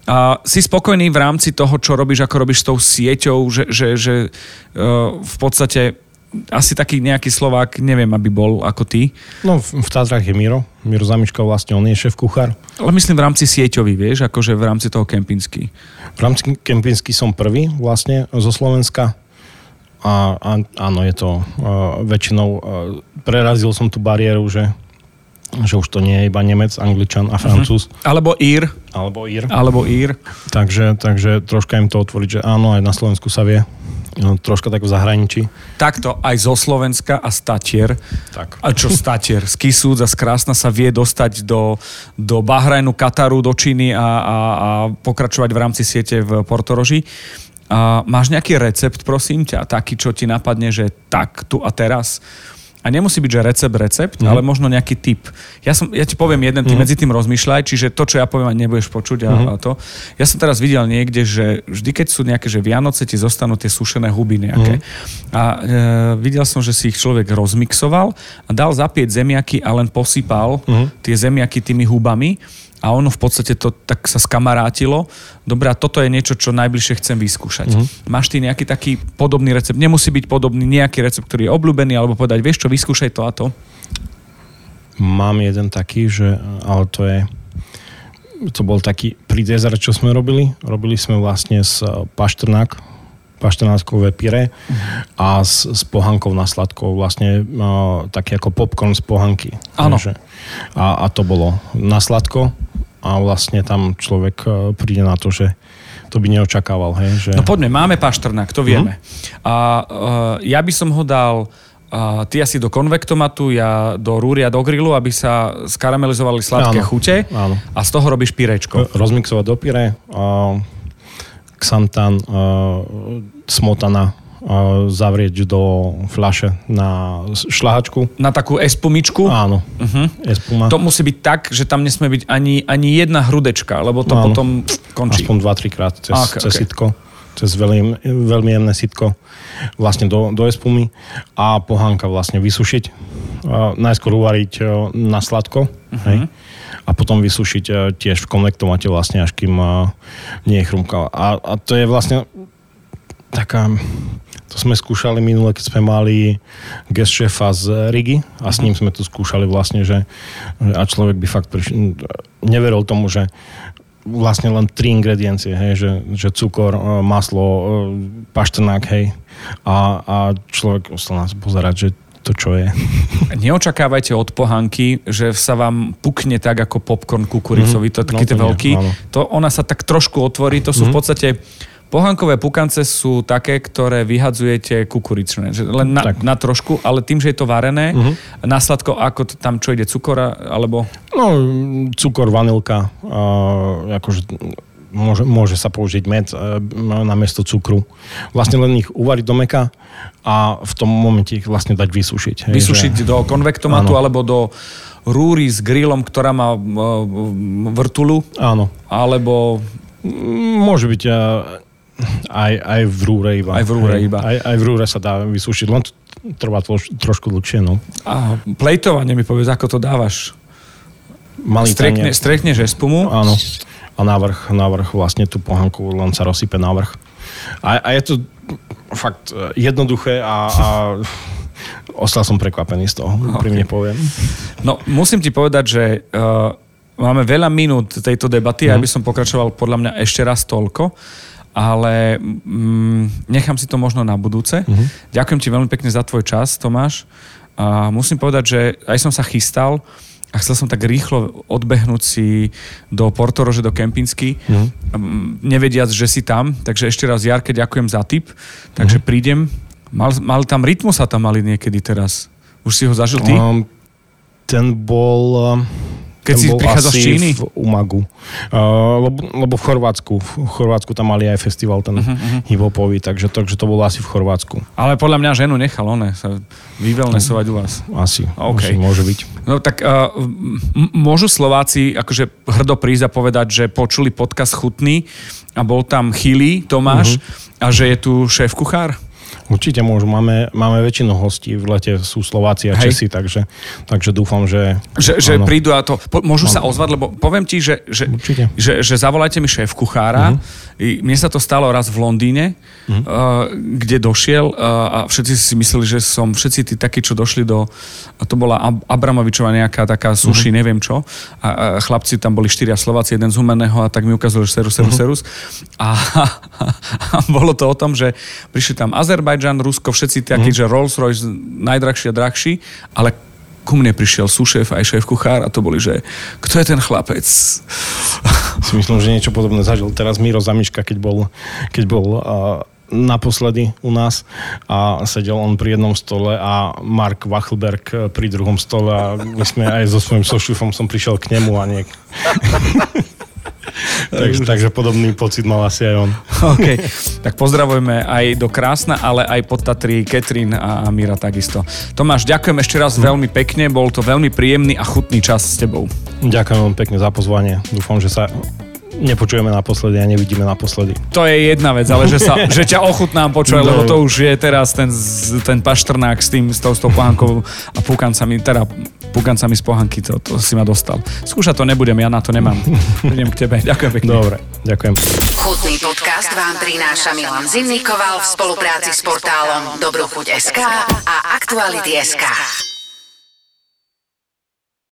A si spokojný v rámci toho, čo robíš, ako robíš s tou sieťou, že, že, že uh, v podstate asi taký nejaký Slovák, neviem, aby bol ako ty. No, v, v je Miro. Miro Zamiška vlastne, on je šéf kuchár. Ale myslím v rámci sieťový, vieš, akože v rámci toho kempinsky. V rámci kempinsky som prvý vlastne zo Slovenska a, a áno, je to uh, väčšinou, uh, prerazil som tú bariéru, že že už to nie je iba Nemec, Angličan a Francúz. Uh-huh. Alebo Ír. Alebo Ír. Alebo Ír. Takže, takže troška im to otvoriť, že áno, aj na Slovensku sa vie. No, troška tak v zahraničí. Takto aj zo Slovenska a Statier. Tak. A čo Statier? Z Kisúc a z Krásna sa vie dostať do, do Bahrajnu, Kataru, do Číny a, a, a pokračovať v rámci siete v Portoroži. A máš nejaký recept, prosím ťa, taký, čo ti napadne, že tak, tu a teraz? A nemusí byť, že recept, recept, mm. ale možno nejaký typ. Ja, som, ja ti poviem jeden, ty mm. medzi tým rozmýšľaj, čiže to, čo ja poviem, ani nebudeš počuť a, mm. a to. Ja som teraz videl niekde, že vždy, keď sú nejaké, že Vianoce, ti zostanú tie sušené huby nejaké. Mm. A e, videl som, že si ich človek rozmixoval a dal zapieť zemiaky a len posypal mm. tie zemiaky tými hubami a ono v podstate to tak sa skamarátilo. Dobre, a toto je niečo, čo najbližšie chcem vyskúšať. Mm-hmm. Máš ty nejaký taký podobný recept? Nemusí byť podobný nejaký recept, ktorý je obľúbený, alebo povedať, vieš čo, vyskúšaj to a to? Mám jeden taký, že, ale to je, to bol taký pri dezert, čo sme robili. Robili sme vlastne z paštrnák, paštrnáckové pire mm-hmm. a s, s pohankou na sladkou, vlastne uh, taký ako popcorn z pohanky. Áno. A, a to bolo na sladko a vlastne tam človek e, príde na to, že to by neočakával. Hej, že... No poďme, máme paštrnak, to vieme. Mm-hmm. A uh, ja by som ho dal uh, ty asi do konvektomatu, ja do rúria, do grilu, aby sa skaramelizovali sladké áno, chute áno. a z toho robíš pírečko. Rozmixovať do pire, uh, xantan, uh, smotana, zavrieť do fľaše na šlahačku. Na takú espumičku? Áno, uh-huh. espuma. To musí byť tak, že tam nesmie byť ani, ani jedna hrudečka, lebo to Áno. potom končí. Aspoň 2-3 krát cez, okay, cez okay. sitko cez veľmi, veľmi jemné sitko vlastne do, do espumy a pohánka vlastne vysušiť. Najskôr uvariť uh, na sladko, uh-huh. hej? a potom vysušiť uh, tiež v konvektomate vlastne, až kým uh, nie je chrumka. A, a to je vlastne taká, to sme skúšali minule, keď sme mali guest šéfa z Rigi a s ním sme to skúšali vlastne, že a človek by fakt prišiel, neveril tomu, že vlastne len tri ingrediencie, hej, že, že cukor, e, maslo, e, paštrnák, hej, a, a človek ostal nás pozerať, že to čo je. Neočakávajte od pohanky, že sa vám pukne tak ako popcorn kukuricový, mm-hmm. to taký no, veľký. To ona sa tak trošku otvorí, to sú mm-hmm. v mhm. podstate Pohankové pukance sú také, ktoré vyhadzujete kukuričné. Len na, na trošku, ale tým, že je to varené, uh-huh. na sladko, ako to, tam čo ide, cukor alebo... No, cukor, vanilka, uh, akože môže, môže sa použiť med uh, na miesto cukru. Vlastne len ich uvariť do meka a v tom momente ich vlastne dať vysušiť. Hej, vysušiť že... do konvektomatu áno. alebo do rúry s grillom, ktorá má uh, vrtulu? Áno. Alebo... Môže byť aj, aj v rúre iba. Aj v rúre iba. Aj, aj v rúre sa dá vysúšiť, len trvá troš, trošku dlhšie. No. A plejtovanie mi povedz, ako to dávaš? Strekne, strekneš espumu? Áno. A návrh, návrh vlastne tú pohanku len sa rozsype návrh. A, a je to fakt e, jednoduché a, a ostal som prekvapený z toho, okay. poviem. No, musím ti povedať, že uh, máme veľa minút tejto debaty, mm. aby som pokračoval podľa mňa ešte raz toľko ale mm, nechám si to možno na budúce. Uh-huh. Ďakujem ti veľmi pekne za tvoj čas, Tomáš. A musím povedať, že aj som sa chystal a chcel som tak rýchlo odbehnúť si do Portorože, do Kempinsky, uh-huh. nevediac, že si tam. Takže ešte raz, Jarke, ďakujem za tip. Takže uh-huh. prídem. Mal, mal tam sa tam mali niekedy teraz. Už si ho zažil ty? Um, ten bol... Um keď si prichádza z Číny? v Umagu. Uh, lebo, lebo v Chorvátsku. V Chorvátsku tam mali aj festival ten uh-huh, uh-huh. hip-hopový, takže, takže to bolo asi v Chorvátsku. Ale podľa mňa ženu nechal one sa vyvelnesovať u vás. Asi, okay. asi môže byť. No tak uh, m- môžu Slováci akože hrdo prísť a povedať, že počuli podcast chutný a bol tam Chili Tomáš uh-huh. a že je tu šéf kuchár? Určite môžu. Máme, máme väčšinu hostí v lete, sú Slováci a Česi, takže, takže dúfam, že... Že, že prídu a to... Po, môžu áno. sa ozvať, lebo poviem ti, že, že, že, že zavolajte mi šéf kuchára. Uh-huh. Mne sa to stalo raz v Londýne, uh-huh. uh, kde došiel uh, a všetci si mysleli, že som všetci tí takí, čo došli do... A to bola Abramovičová nejaká taká suši, uh-huh. neviem čo. A, a chlapci tam boli štyria Slováci, jeden z Humeného a tak mi ukázali, že serus, serus, uh-huh. serus. A, a, a bolo to o tom, že prišli tam Azerbaj Azerbajdžan, Rusko, všetci takí, mm. že Rolls Royce najdrahší a drahší, ale ku mne prišiel sušéf aj šéf kuchár a to boli, že kto je ten chlapec? Si myslím, že niečo podobné zažil teraz Miro Zamiška, keď bol, keď bol uh, naposledy u nás a sedel on pri jednom stole a Mark Wachelberg pri druhom stole a my sme aj so svojím sošufom som prišiel k nemu a niek... takže, takže podobný pocit mal asi aj on. OK, tak pozdravujeme aj do Krásna, ale aj pod Tatry Ketrin a Mira takisto. Tomáš, ďakujem ešte raz veľmi pekne, bol to veľmi príjemný a chutný čas s tebou. Ďakujem veľmi pekne za pozvanie. Dúfam, že sa nepočujeme naposledy a nevidíme naposledy. To je jedna vec, ale že, sa, že ťa ochutnám počúvať, no. lebo to už je teraz ten, ten paštrnák s tým, s tou, s tou pohánkou a púkancami, teda púkancami z pohanky, to, to si ma dostal. Skúšať to nebudem, ja na to nemám. Idem k tebe. Ďakujem pekne. Dobre, ďakujem. Chutný podcast vám prináša Milan Zimnikoval v spolupráci s portálom Dobrochuť.sk a Aktuality.sk.